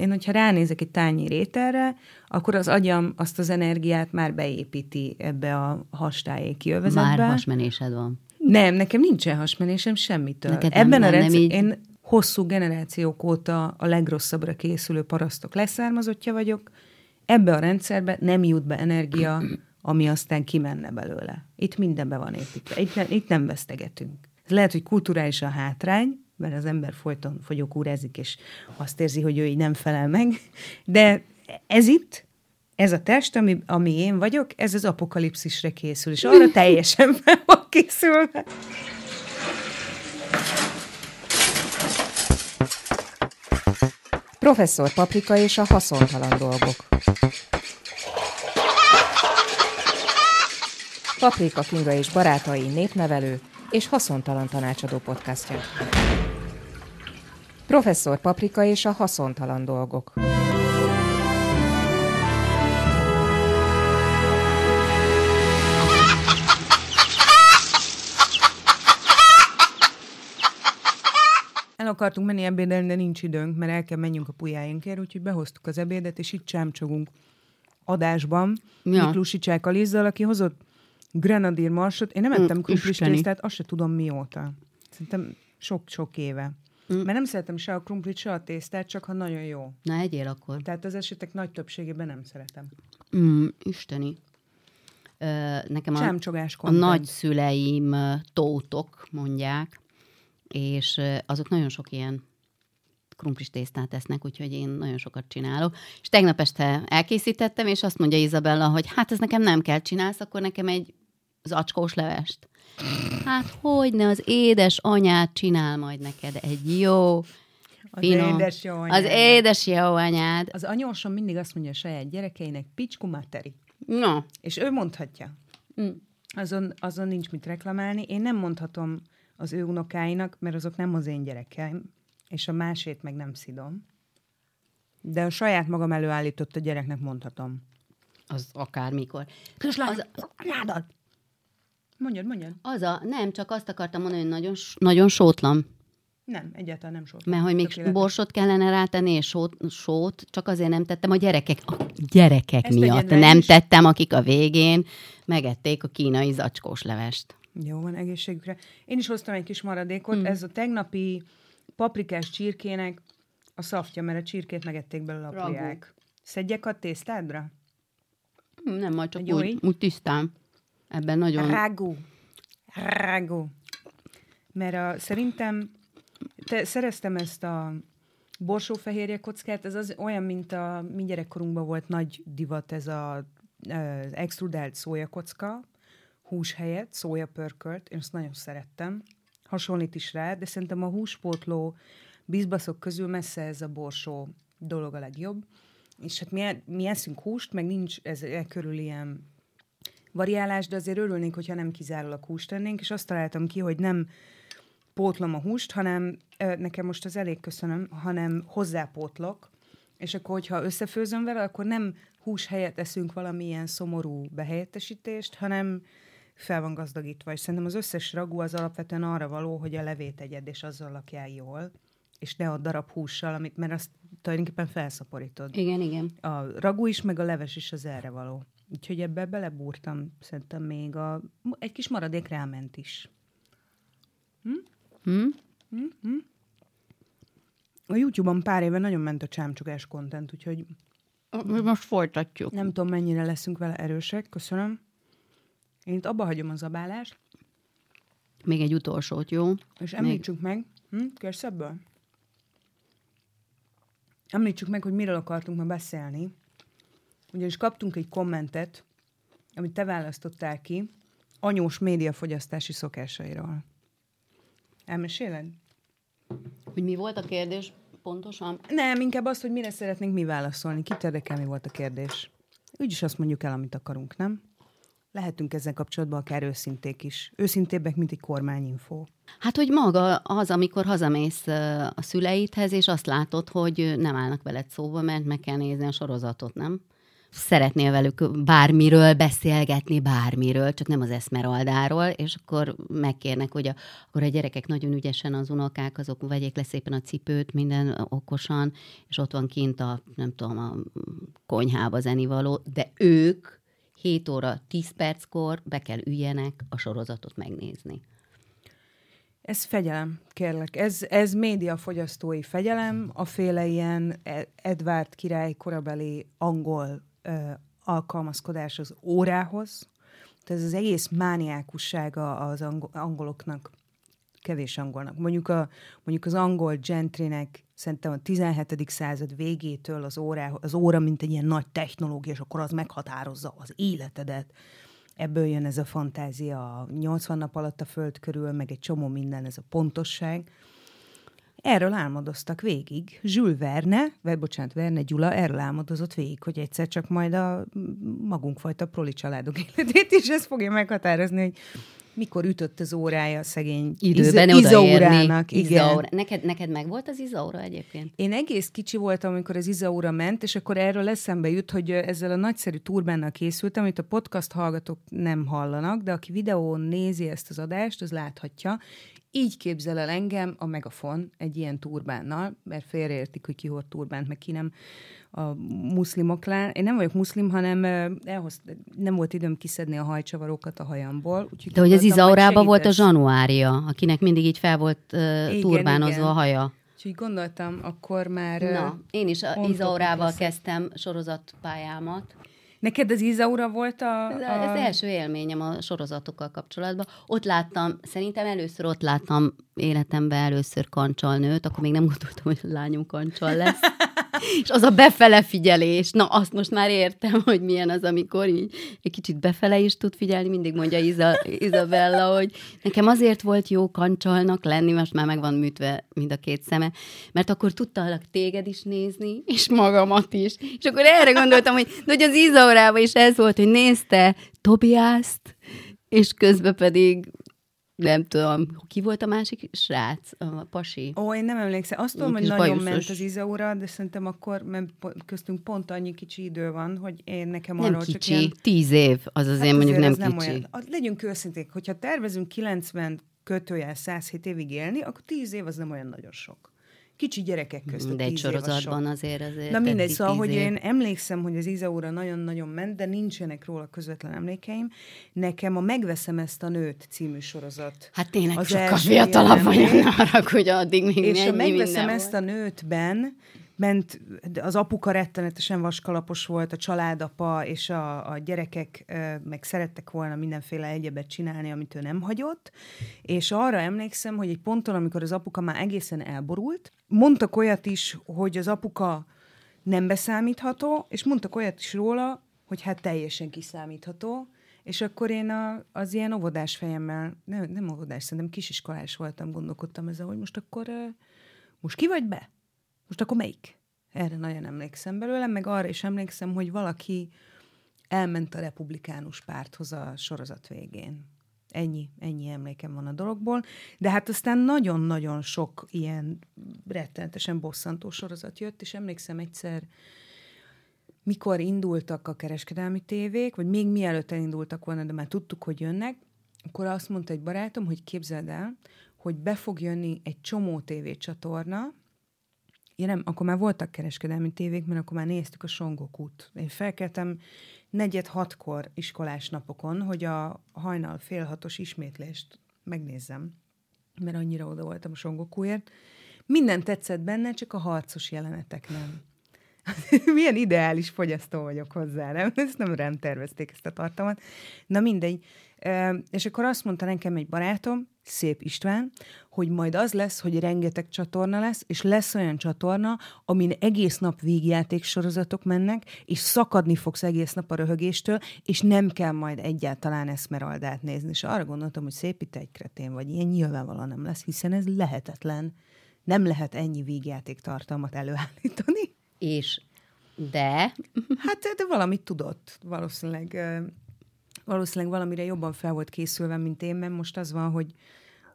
én, hogyha ránézek egy tányi rételre, akkor az agyam azt az energiát már beépíti ebbe a hastályéki övezetbe. Már hasmenésed van. Nem, nekem nincsen hasmenésem semmitől. Neked nem- Ebben nem- a rendszer, így- én hosszú generációk óta a legrosszabbra készülő parasztok leszármazottja vagyok. Ebbe a rendszerbe nem jut be energia, ami aztán kimenne belőle. Itt mindenbe van építve. Itt, ne, itt nem vesztegetünk. Ez lehet, hogy kulturális a hátrány, mert az ember folyton fogyókúrázik, és azt érzi, hogy ő így nem felel meg. De ez itt, ez a test, ami, ami én vagyok, ez az apokalipszisre készül, és arra teljesen fel van készülve. Professzor Paprika és a haszontalan dolgok. Paprika Kinga és barátai népnevelő és haszontalan tanácsadó podcastja. Professzor Paprika és a haszontalan dolgok. El akartunk menni ebédelni, de nincs időnk, mert el kell menjünk a pujáinkért, úgyhogy behoztuk az ebédet, és itt csámcsogunk adásban. Ja. Miklusi Csákalizzal, aki hozott grenadír marsot. Én nem ettem Mm, krumplis tésztát, azt se tudom mióta. Szerintem sok-sok éve. Mm. Mert nem szeretem se a krumplit, se a tésztát, csak ha nagyon jó. Na, egyél akkor. Tehát az esetek nagy többségében nem szeretem. Mm, isteni. Ö, nekem a, a nagyszüleim tótok mondják, és azok nagyon sok ilyen krumplis tésztát tesznek, úgyhogy én nagyon sokat csinálok. És tegnap este elkészítettem, és azt mondja Izabella, hogy hát ez nekem nem kell csinálsz, akkor nekem egy zacskós levest. Hát hogy ne, az édes anyád csinál majd neked egy jó, Az finom, édes jó az anyád. édes jó anyád. Az anyósom mindig azt mondja a saját gyerekeinek, picskú materi. No, És ő mondhatja. Mm. Azon, azon nincs mit reklamálni. Én nem mondhatom az ő unokáinak, mert azok nem az én gyerekeim, és a másét meg nem szidom. De a saját magam előállított a gyereknek mondhatom. az akármikor. Kislány, Az, anyádat! Mondjad, mondjad. az a, nem, csak azt akartam mondani, hogy nagyon, nagyon sótlan. Nem, egyáltalán nem sok. Mert hogy még Tökéletes. borsot kellene rátenni, és sót, sót, csak azért nem tettem a gyerekek, a gyerekek Ezt miatt nem is. tettem, akik a végén megették a kínai zacskós levest. Jó van, egészségükre. Én is hoztam egy kis maradékot. Hmm. Mm. Ez a tegnapi paprikás csirkének a szaftja, mert a csirkét megették belőle a pulyák. Szedjek a tésztádra? Hm, Nem, majd csak úgy, így? úgy tisztán. Ebben nagyon... Rágó. Rágó. Mert a, szerintem te, szereztem ezt a borsófehérje kockát, ez az olyan, mint a mi gyerekkorunkban volt nagy divat, ez a ö, extrudált szójakocka, hús helyett, szójapörkölt, én azt nagyon szerettem. Hasonlít is rá, de szerintem a húspótló bizbaszok közül messze ez a borsó dolog a legjobb. És hát mi, mi eszünk húst, meg nincs ez e körül ilyen variálás, de azért örülnék, hogyha nem kizárólag húst tennénk, és azt találtam ki, hogy nem pótlom a húst, hanem nekem most az elég köszönöm, hanem hozzápótlok, és akkor, hogyha összefőzöm vele, akkor nem hús helyett eszünk valamilyen szomorú behelyettesítést, hanem fel van gazdagítva, és szerintem az összes ragú az alapvetően arra való, hogy a levét egyed, és azzal lakjál jól, és ne a darab hússal, amit, mert azt tulajdonképpen felszaporítod. Igen, igen. A ragú is, meg a leves is az erre való. Úgyhogy ebbe belebúrtam, szerintem még a, egy kis maradék ráment is. Hm? A YouTube-on pár éve nagyon ment a csámcsogás content, úgyhogy Most folytatjuk. nem tudom, mennyire leszünk vele erősek. Köszönöm. Én itt abba hagyom a zabálást, Még egy utolsót, jó? és említsük meg, hm, kérsz ebből? Említsük meg, hogy miről akartunk ma beszélni. Ugyanis kaptunk egy kommentet, amit te választottál ki, anyós médiafogyasztási szokásairól. Elmeséled? Hogy mi volt a kérdés pontosan? Nem, inkább azt, hogy mire szeretnénk mi válaszolni. Kit érdekel, mi volt a kérdés. Úgyis azt mondjuk el, amit akarunk, nem? Lehetünk ezzel kapcsolatban akár őszinték is. Őszintébbek, mint egy kormányinfó. Hát, hogy maga az, amikor hazamész a szüleidhez, és azt látod, hogy nem állnak veled szóba, mert meg kell nézni a sorozatot, nem? Szeretnél velük bármiről beszélgetni, bármiről, csak nem az Esmeraldáról, és akkor megkérnek, hogy a, akkor a gyerekek nagyon ügyesen, az unokák, azok vegyék le szépen a cipőt, minden okosan, és ott van kint a, nem tudom, a konyhába zenivaló, de ők 7 óra 10 perckor be kell üljenek a sorozatot megnézni. Ez fegyelem, kérlek. Ez, ez médiafogyasztói fegyelem, a féle ilyen Edward király korabeli angol alkalmazkodás az órához. Tehát ez az egész mániákussága az angoloknak, kevés angolnak. Mondjuk, a, mondjuk az angol gentrinek szerintem a 17. század végétől az, órá, az óra, mint egy ilyen nagy technológia, és akkor az meghatározza az életedet. Ebből jön ez a fantázia, 80 nap alatt a föld körül, meg egy csomó minden, ez a pontosság. Erről álmodoztak végig. Jules Verne, vagy bocsánat, Verne Gyula erről álmodozott végig, hogy egyszer csak majd a magunkfajta proli családok életét is ez fogja meghatározni, hogy mikor ütött az órája a szegény Időben Iza, Izaórának. Igen. Izaura. Neked, neked meg volt az Izaura egyébként? Én egész kicsi voltam, amikor az Izaura ment, és akkor erről eszembe jut, hogy ezzel a nagyszerű turbánnal készültem, amit a podcast hallgatók nem hallanak, de aki videón nézi ezt az adást, az láthatja. Így képzel el engem a Megafon egy ilyen turbánnal, mert félreértik, hogy ki hord turbánt, meg ki nem a muszlimoknál. Én nem vagyok muszlim, hanem elhoz, nem volt időm kiszedni a hajcsavarokat a hajamból. Úgyhogy De hogy az Izaurában volt a zsanuária, akinek mindig így fel volt uh, igen, turbánozva igen. a haja. Úgyhogy gondoltam, akkor már... Na, én is a Izaurával kezdtem sorozatpályámat. Neked az Izaura volt a, a... Ez az első élményem a sorozatokkal kapcsolatban. Ott láttam, szerintem először ott láttam életemben először kancsalnőt, akkor még nem gondoltam, hogy a lányom kancsal lesz. és az a befele figyelés, na azt most már értem, hogy milyen az, amikor így egy kicsit befele is tud figyelni, mindig mondja Iza, Izabella, hogy nekem azért volt jó kancsalnak lenni, most már meg van műtve mind a két szeme, mert akkor tudtalak téged is nézni, és magamat is. És akkor erre gondoltam, hogy, hogy az Izaurában is ez volt, hogy nézte Tobiászt, és közben pedig nem tudom, ki volt a másik srác, a pasi? Ó, én nem emlékszem. Azt tudom, hogy nagyon bajuszos. ment az Izaura, de szerintem akkor mert köztünk pont annyi kicsi idő van, hogy én nekem nem arról kicsi, csak ilyen... tíz év, az azért hát mondjuk nem, nem kicsi. Olyan. Legyünk őszinték, hogyha tervezünk 90 kötőjel 107 évig élni, akkor tíz év az nem olyan nagyon sok kicsi gyerekek közt. De egy sorozatban azért azért. Na mindegy, szóval, hogy én emlékszem, hogy az Izaura nagyon-nagyon ment, de nincsenek róla közvetlen emlékeim. Nekem a Megveszem ezt a nőt című sorozat. Hát tényleg az sokkal fiatalabb vagy, arra, hogy addig még És a Megveszem ezt a nőtben ment, az apuka rettenetesen vaskalapos volt, a családapa és a, a gyerekek meg szerettek volna mindenféle egyebet csinálni, amit ő nem hagyott, és arra emlékszem, hogy egy ponton, amikor az apuka már egészen elborult, mondtak olyat is, hogy az apuka nem beszámítható, és mondtak olyat is róla, hogy hát teljesen kiszámítható, és akkor én a, az ilyen óvodás fejemmel, nem, nem óvodás, szerintem kisiskolás voltam, gondolkodtam ezzel, hogy most akkor most ki vagy be? Most akkor melyik? Erre nagyon emlékszem belőle, meg arra is emlékszem, hogy valaki elment a republikánus párthoz a sorozat végén. Ennyi, ennyi emlékem van a dologból. De hát aztán nagyon-nagyon sok ilyen rettenetesen bosszantó sorozat jött, és emlékszem egyszer, mikor indultak a kereskedelmi tévék, vagy még mielőtt elindultak volna, de már tudtuk, hogy jönnek, akkor azt mondta egy barátom, hogy képzeld el, hogy be fog jönni egy csomó tévécsatorna, Ja nem, akkor már voltak kereskedelmi tévék, mert akkor már néztük a Songokút. Én felkeltem negyed hatkor iskolás napokon, hogy a hajnal fél hatos ismétlést megnézzem, mert annyira oda voltam a Songokúért. Minden tetszett benne, csak a harcos jelenetek nem. Milyen ideális fogyasztó vagyok hozzá, nem? Ezt nem rám ezt a tartalmat. Na mindegy. És akkor azt mondta nekem egy barátom, Szép István, hogy majd az lesz, hogy rengeteg csatorna lesz, és lesz olyan csatorna, amin egész nap végjáték sorozatok mennek, és szakadni fogsz egész nap a röhögéstől, és nem kell majd egyáltalán Eszmeraldát nézni. És arra gondoltam, hogy szép itt egy kretén vagy, ilyen nyilvánvalóan nem lesz, hiszen ez lehetetlen. Nem lehet ennyi végjáték tartalmat előállítani. És de? Hát, de valamit tudott. Valószínűleg valószínűleg valamire jobban fel volt készülve, mint én, mert most az van, hogy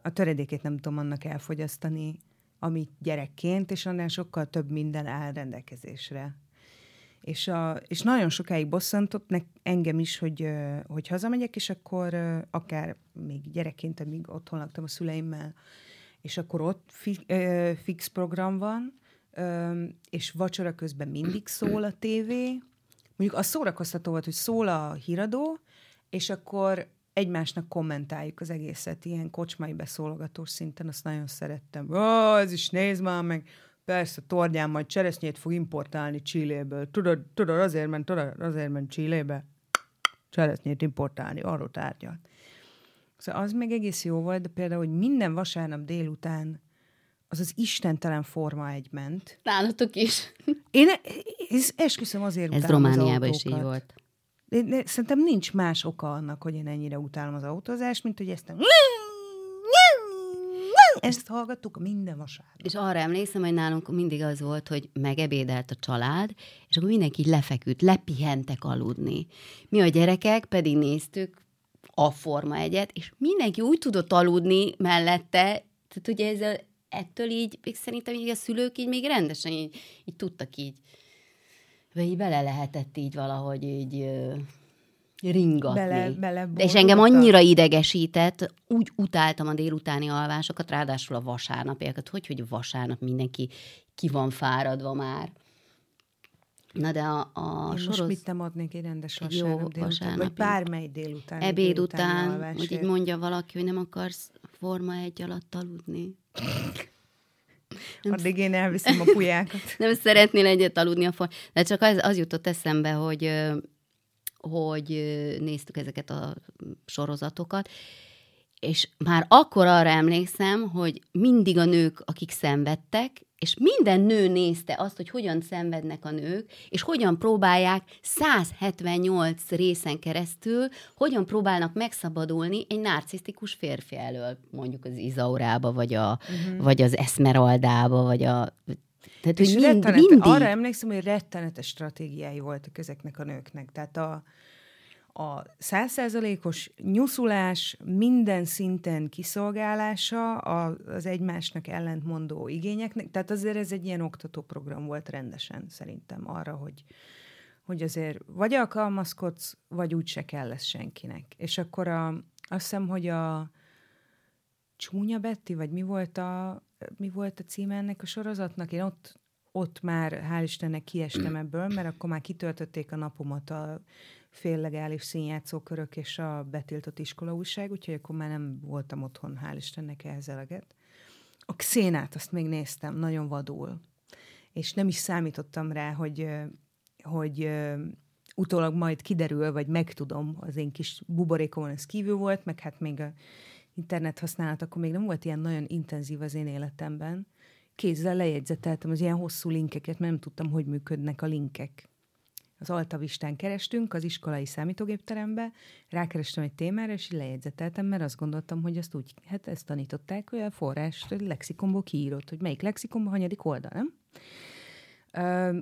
a töredékét nem tudom annak elfogyasztani, amit gyerekként, és annál sokkal több minden áll rendelkezésre. És, a, és nagyon sokáig bosszantott ne, engem is, hogy, hogy hazamegyek, és akkor akár még gyerekként, amíg otthon laktam a szüleimmel, és akkor ott fi, fix program van, és vacsora közben mindig szól a tévé. Mondjuk az szórakoztató volt, hogy szól a híradó, és akkor egymásnak kommentáljuk az egészet, ilyen kocsmai beszólogatós szinten, azt nagyon szerettem. Ó, ez is nézd már meg, persze, Tordján majd cseresznyét fog importálni Csilléből. Tudod, tudod, azért ment, tudod, azért ment Csillébe. Cseresznyét importálni, arról tárgyalt. Szóval az meg egész jó volt, de például, hogy minden vasárnap délután az az istentelen Forma egy ment. Nálatok is. Én ez, esküszöm azért Ez Romániában is így volt. Szerintem nincs más oka annak, hogy én ennyire utálom az autózást, mint hogy ezt ezt hallgattuk minden vasárnap. És arra emlékszem, hogy nálunk mindig az volt, hogy megebédelt a család, és akkor mindenki lefeküdt, lepihentek aludni. Mi a gyerekek pedig néztük a Forma egyet, és mindenki úgy tudott aludni mellette, tehát ugye ez a, ettől így, még szerintem így a szülők így még rendesen így, így tudtak így, vagy így bele lehetett így valahogy így ringatni. Bele, bele De és engem annyira idegesített, úgy utáltam a délutáni alvásokat, ráadásul a vasárnapiakat, hogy, hogy vasárnap mindenki ki van fáradva már. Na de a, a Én soroz... most mit nem adnék egy rendes vasárnap jó, délután, vasárnap, vagy bármely délután. Ebéd után, hogy így mondja valaki, hogy nem akarsz forma egy alatt aludni. Addig én elviszem a pulyákat. nem szeretnél egyet aludni a forma. De csak az, az jutott eszembe, hogy hogy néztük ezeket a sorozatokat, és már akkor arra emlékszem, hogy mindig a nők, akik szenvedtek, és minden nő nézte azt, hogy hogyan szenvednek a nők, és hogyan próbálják 178 részen keresztül, hogyan próbálnak megszabadulni egy narcisztikus férfi elől, mondjuk az Izaurába, vagy, a, uh-huh. vagy az Esmeraldába, vagy a tehát, és mind, rettenet, mindig... arra emlékszem, hogy rettenetes stratégiái voltak ezeknek a nőknek. Tehát a, a százszerzalékos nyuszulás minden szinten kiszolgálása az egymásnak ellentmondó igényeknek, tehát azért ez egy ilyen oktatóprogram volt rendesen szerintem arra, hogy, hogy azért vagy alkalmazkodsz, vagy úgy se kell lesz senkinek. És akkor a, azt hiszem, hogy a Csúnya Betty, vagy mi volt a, mi volt a címe ennek a sorozatnak? Én ott, ott már, hál' Istennek kiestem ebből, mert akkor már kitöltötték a napomat a féllegális színjátszókörök és a betiltott iskolaújság, úgyhogy akkor már nem voltam otthon, hál' Istennek ehhez eleget. A Xénát azt még néztem, nagyon vadul. És nem is számítottam rá, hogy, hogy utólag majd kiderül, vagy megtudom, az én kis buborékomon ez kívül volt, meg hát még a internet használat akkor még nem volt ilyen nagyon intenzív az én életemben. Kézzel lejegyzeteltem az ilyen hosszú linkeket, mert nem tudtam, hogy működnek a linkek az Altavistán kerestünk az iskolai számítógépterembe, rákerestem egy témára, és lejegyzeteltem, mert azt gondoltam, hogy azt úgy, hát ezt tanították, hogy a forrás lexikomból kiírott, hogy melyik lexikomban hanyadik oldal, nem?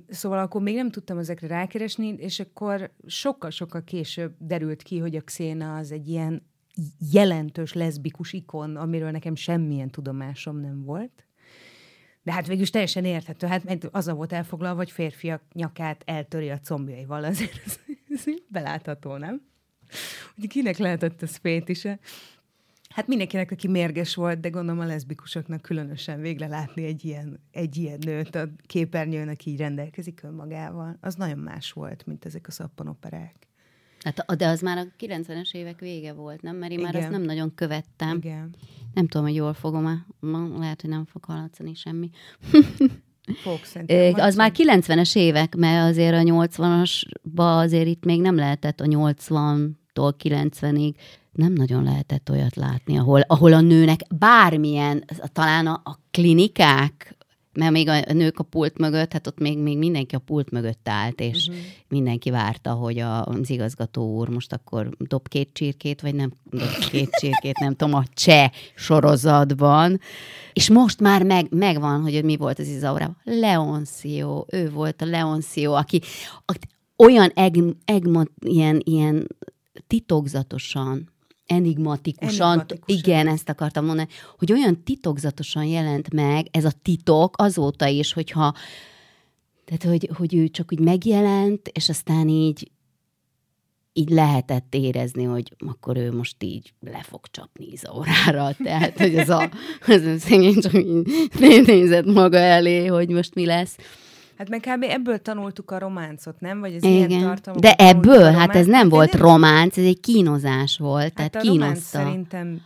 Szóval akkor még nem tudtam ezekre rákeresni, és akkor sokkal-sokkal később derült ki, hogy a Xéna az egy ilyen jelentős leszbikus ikon, amiről nekem semmilyen tudomásom nem volt. De hát végül is teljesen érthető. Hát mert az volt elfoglalva, hogy férfiak nyakát eltöri a combjaival. Azért ez, ez belátható, nem? Hogy kinek lehetett ez fétise? Hát mindenkinek, aki mérges volt, de gondolom a leszbikusoknak különösen végre látni egy ilyen, egy ilyen nőt a képernyőn, aki így rendelkezik önmagával. Az nagyon más volt, mint ezek a szappanoperák. Hát, de az már a 90-es évek vége volt, nem? Mert én Igen. már azt nem nagyon követtem. Igen. Nem tudom, hogy jól fogom-e. Lehet, hogy nem fog hallatszani semmi. Fog, az már 90-es évek, mert azért a 80-asba azért itt még nem lehetett a 80-tól 90-ig nem nagyon lehetett olyat látni, ahol, ahol a nőnek bármilyen, talán a, a klinikák, mert még a nők a pult mögött, hát ott még, még mindenki a pult mögött állt, és uh-huh. mindenki várta, hogy a, az igazgató úr most akkor dob két csirkét, vagy nem dob két csirkét, nem tudom, a cseh sorozatban. És most már meg, megvan, hogy mi volt az Izaura. Leoncio, ő volt a Leoncio, aki, aki olyan eg, egmot, ilyen, ilyen titokzatosan enigmatikusan, enigmatikusan, igen, ezt akartam mondani, hogy olyan titokzatosan jelent meg ez a titok azóta is, hogyha Tehát, hogy, hogy ő csak úgy megjelent, és aztán így így lehetett érezni, hogy akkor ő most így le fog csapni Izaurára. Tehát, hogy ez a, ez a szegény csak így nézett maga elé, hogy most mi lesz. Hát meg kb. ebből tanultuk a románcot, nem? Vagy az Igen. ilyen tartalmak. De ebből, hát ez nem volt románc, ez egy kínozás volt, Hát tehát a kínozta. szerintem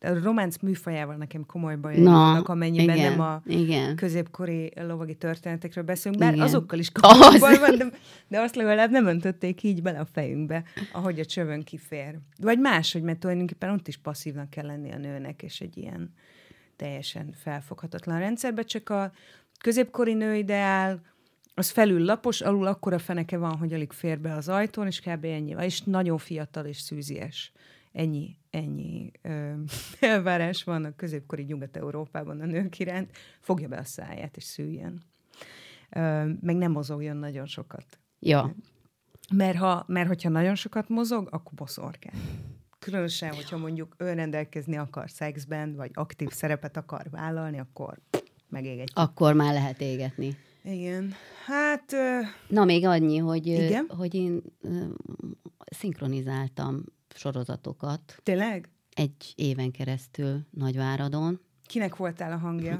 a románc műfajával nekem komoly baj Na, vannak, amennyiben igen, nem a igen. középkori lovagi történetekről beszélünk, bár Igen. azokkal is komoly Az. baj van, de, de azt legalább nem öntötték így bele a fejünkbe, ahogy a csövön kifér. Vagy máshogy, mert tulajdonképpen ott is passzívnak kell lenni a nőnek, és egy ilyen teljesen felfoghatatlan rendszerbe, csak a középkori nőideál az felül lapos, alul akkora feneke van, hogy alig fér be az ajtón, és kb. ennyi van. És nagyon fiatal és szűzies. Ennyi, ennyi ö, elvárás van a középkori Nyugat-Európában a nők iránt. Fogja be a száját, és szüljön. Ö, meg nem mozogjon nagyon sokat. Ja. Mert, ha, mert hogyha nagyon sokat mozog, akkor boszorkál. Különösen, hogyha mondjuk önrendelkezni akar szexben, vagy aktív szerepet akar vállalni, akkor megég egy. Akkor már lehet égetni. Igen. Hát, Na, még annyi, hogy, Igen? hogy én szinkronizáltam sorozatokat tényleg? egy éven keresztül Nagyváradon. Kinek voltál a hangja?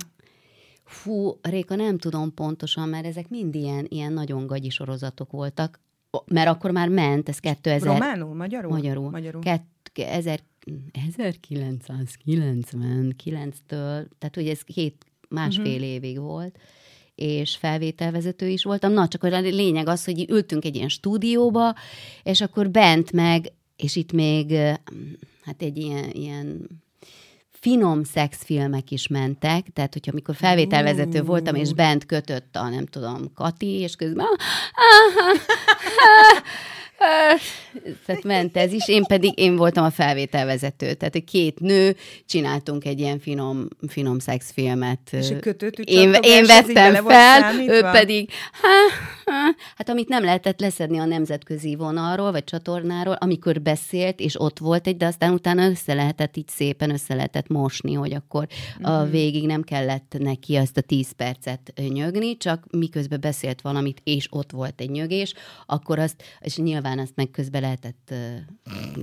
Fú, Réka, nem tudom pontosan, mert ezek mind ilyen, ilyen nagyon gagyi sorozatok voltak, mert akkor már ment, ez 2000... Románul? Magyarul? Magyarul. Magyarul. Kett, ezer, 1999-től, tehát hogy ez két, másfél uh-huh. évig volt, és felvételvezető is voltam. Na, csak a lényeg az, hogy ültünk egy ilyen stúdióba, és akkor bent meg, és itt még, hát egy ilyen, ilyen finom szexfilmek is mentek, tehát hogyha amikor felvételvezető voltam, és bent kötött a, nem tudom, Kati, és közben tehát ment ez is, én pedig én voltam a felvételvezető. Tehát hogy két nő, csináltunk egy ilyen finom, finom szexfilmet. És a kötőtű én, én vettem fel, ő pedig há, há, hát amit nem lehetett leszedni a nemzetközi vonalról, vagy csatornáról, amikor beszélt, és ott volt egy, de aztán utána össze lehetett így szépen össze lehetett mosni, hogy akkor Mhm. a végig nem kellett neki azt a tíz percet nyögni, csak miközben beszélt valamit, és ott volt egy nyögés, akkor azt, és nyilván azt meg közben lehetett uh,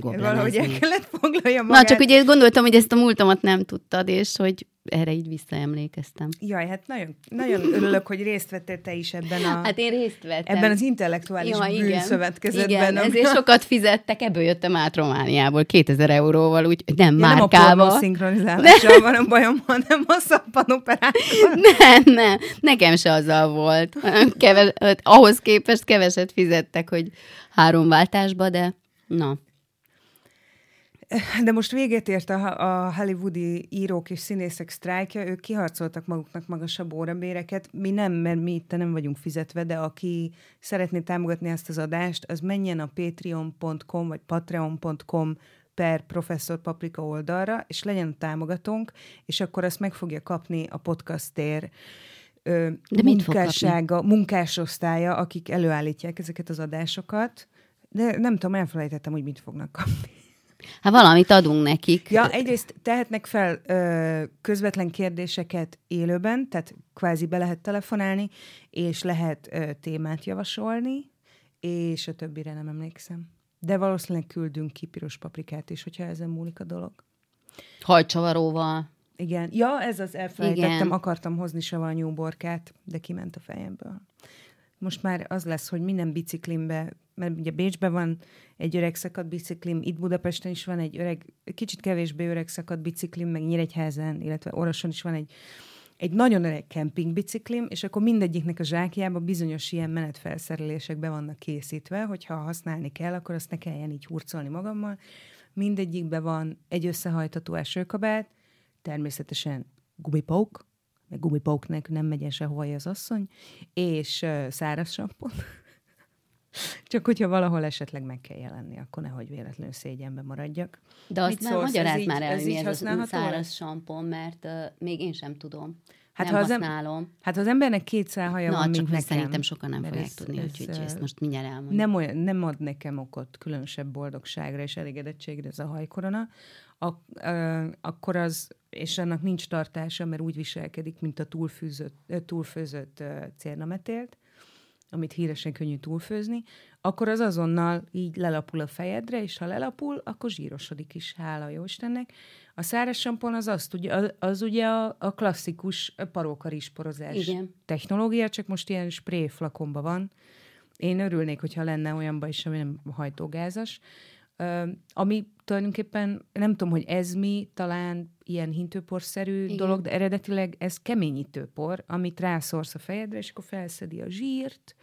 Valahogy goblenezni. el kellett foglalja magát. Na, csak ugye gondoltam, hogy ezt a múltamat nem tudtad, és hogy erre így visszaemlékeztem. Jaj, hát nagyon, nagyon örülök, hogy részt vettél te is ebben a... Hát én részt vettem. Ebben az intellektuális Ja, igen. bűnszövetkezetben. Igen, ami ezért sokat fizettek, ebből jöttem át Romániából 2000 euróval, úgy nem Ja, nem a márkával. szinkronizálással van a bajom, hanem a szappanoperákkal. Nem, nem, nekem se azzal volt. Keves, ahhoz képest keveset fizettek, hogy három váltásba, de na. De most véget ért a, a hollywoodi írók és színészek sztrájkja, ők kiharcoltak maguknak magasabb órabéreket. Mi nem, mert mi itt nem vagyunk fizetve, de aki szeretné támogatni ezt az adást, az menjen a patreon.com vagy patreon.com per professzor Paprika oldalra, és legyen támogatónk, és akkor azt meg fogja kapni a podcastér ö, De munkássága, munkásosztálya, akik előállítják ezeket az adásokat. De nem tudom, elfelejtettem, hogy mit fognak kapni. Hát valamit adunk nekik. Ja, egyrészt tehetnek fel ö, közvetlen kérdéseket élőben, tehát kvázi be lehet telefonálni, és lehet ö, témát javasolni, és a többire nem emlékszem. De valószínűleg küldünk ki piros paprikát is, hogyha ezen múlik a dolog. Hajcsavaróval. Igen. Ja, ez az elfelejtettem, Igen. akartam hozni savanyú borkát, de kiment a fejemből. Most már az lesz, hogy minden biciklimbe, mert ugye Bécsben van egy öreg szakadt biciklim, itt Budapesten is van egy öreg, kicsit kevésbé öreg szakadt biciklim, meg Nyíregyházen, illetve Oroson is van egy, egy nagyon öreg kempingbiciklim, és akkor mindegyiknek a zsákjába bizonyos ilyen menetfelszerelések be vannak készítve, hogyha használni kell, akkor azt ne kelljen így hurcolni magammal. Mindegyikben van egy összehajtató esőkabát, természetesen gumipók, meg gumipóknek nem megy el sehova az asszony, és száraz sampon. Csak hogyha valahol esetleg meg kell jelenni, akkor nehogy véletlenül szégyenbe maradjak. De azt Mit már magyarázd már el, hogy mi ez használható száraz sampon, mert uh, még én sem tudom. Hát, nem ha az em- használom. Hát ha az embernek két szálhaja Na, van, mint nekem. szerintem sokan nem fogják ez- tudni, ez, úgyhogy ezt most mindjárt elmondom. nem, olyan, nem ad nekem okot különösebb boldogságra és elégedettségre ez a hajkorona, ak- ö, akkor az, és annak nincs tartása, mert úgy viselkedik, mint a túlfűzött, túlfőzött cérnametélt, amit híresen könnyű túlfőzni, akkor az azonnal így lelapul a fejedre, és ha lelapul, akkor zsírosodik is, hála jó Istennek. A száraz sampon az, azt, ugye, az, az ugye a, a klasszikus parókarisporozás Igen. technológia, csak most ilyen spray flakonban van. Én örülnék, hogyha lenne olyanba is, ami nem hajtógázas. Ami tulajdonképpen, nem tudom, hogy ez mi, talán ilyen hintőporszerű Igen. dolog, de eredetileg ez keményítőpor, amit rászorsz a fejedre, és akkor felszedi a zsírt.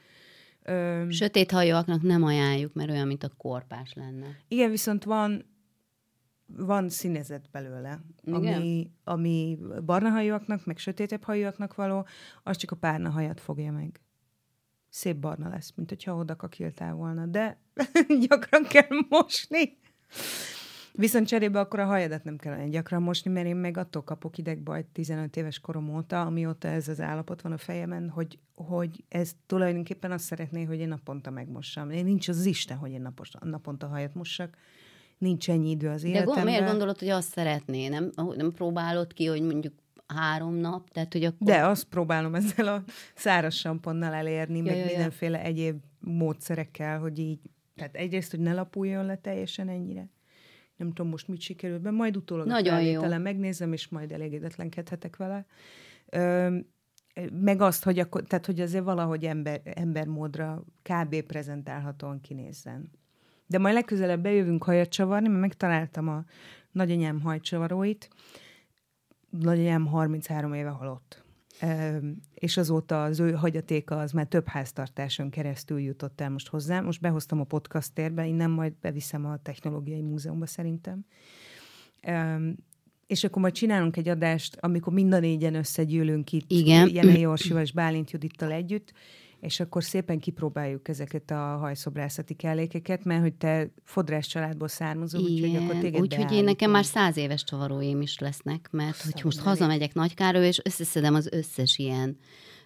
Sötét hajóaknak nem ajánljuk, mert olyan, mint a korpás lenne. igen, viszont van van színezet belőle, Igen? ami, ami barna hajóaknak, meg sötétebb hajóaknak való, az csak a párna hajat fogja meg. Szép barna lesz, mint hogyha oda kakiltál volna, de gyakran kell mosni. Viszont cserébe akkor a hajadat nem kell olyan gyakran mosni, mert én meg attól kapok idegbajt 15 éves korom óta, amióta ez az állapot van a fejemen, hogy, hogy ez tulajdonképpen azt szeretné, hogy én naponta megmossam. Én nincs az Isten, hogy én napos, naponta hajat mossak. Nincs ennyi idő az De gond, életemben. miért gondolod, hogy azt szeretné? Nem, nem próbálod ki, hogy mondjuk három nap? Tehát, hogy akkor... De azt próbálom ezzel a száraz samponnal elérni, Ja, meg ja, ja. mindenféle egyéb módszerekkel, hogy így, tehát egyrészt, hogy ne lapuljon le teljesen ennyire. Nem tudom most mit sikerült, de majd utólag Nagyon jó. megnézem, és majd elégedetlenkedhetek vele. Ö, meg azt, hogy, akkor, tehát, hogy azért valahogy ember, embermódra kb. prezentálhatóan kinézzen. De majd legközelebb bejövünk hajat csavarni, mert megtaláltam a nagyanyám hajcsavaróit. Nagyanyám 33 éve halott. És azóta az ő hagyatéka az már több háztartáson keresztül jutott el most hozzám. Most behoztam a podcast térbe, innen majd beviszem a Technológiai Múzeumba szerintem. És akkor majd csinálunk egy adást, amikor mind a négyen összegyűlünk itt, Igen. Jene Jorsival és Bálint Judittal együtt, és akkor szépen kipróbáljuk ezeket a hajszobrászati kellékeket, mert hogy te fodrás családból származol, úgyhogy akkor téged úgyhogy én nekem már száz éves csavaróim is lesznek, mert hogy most hazamegyek Nagykáról, és összeszedem az összes ilyen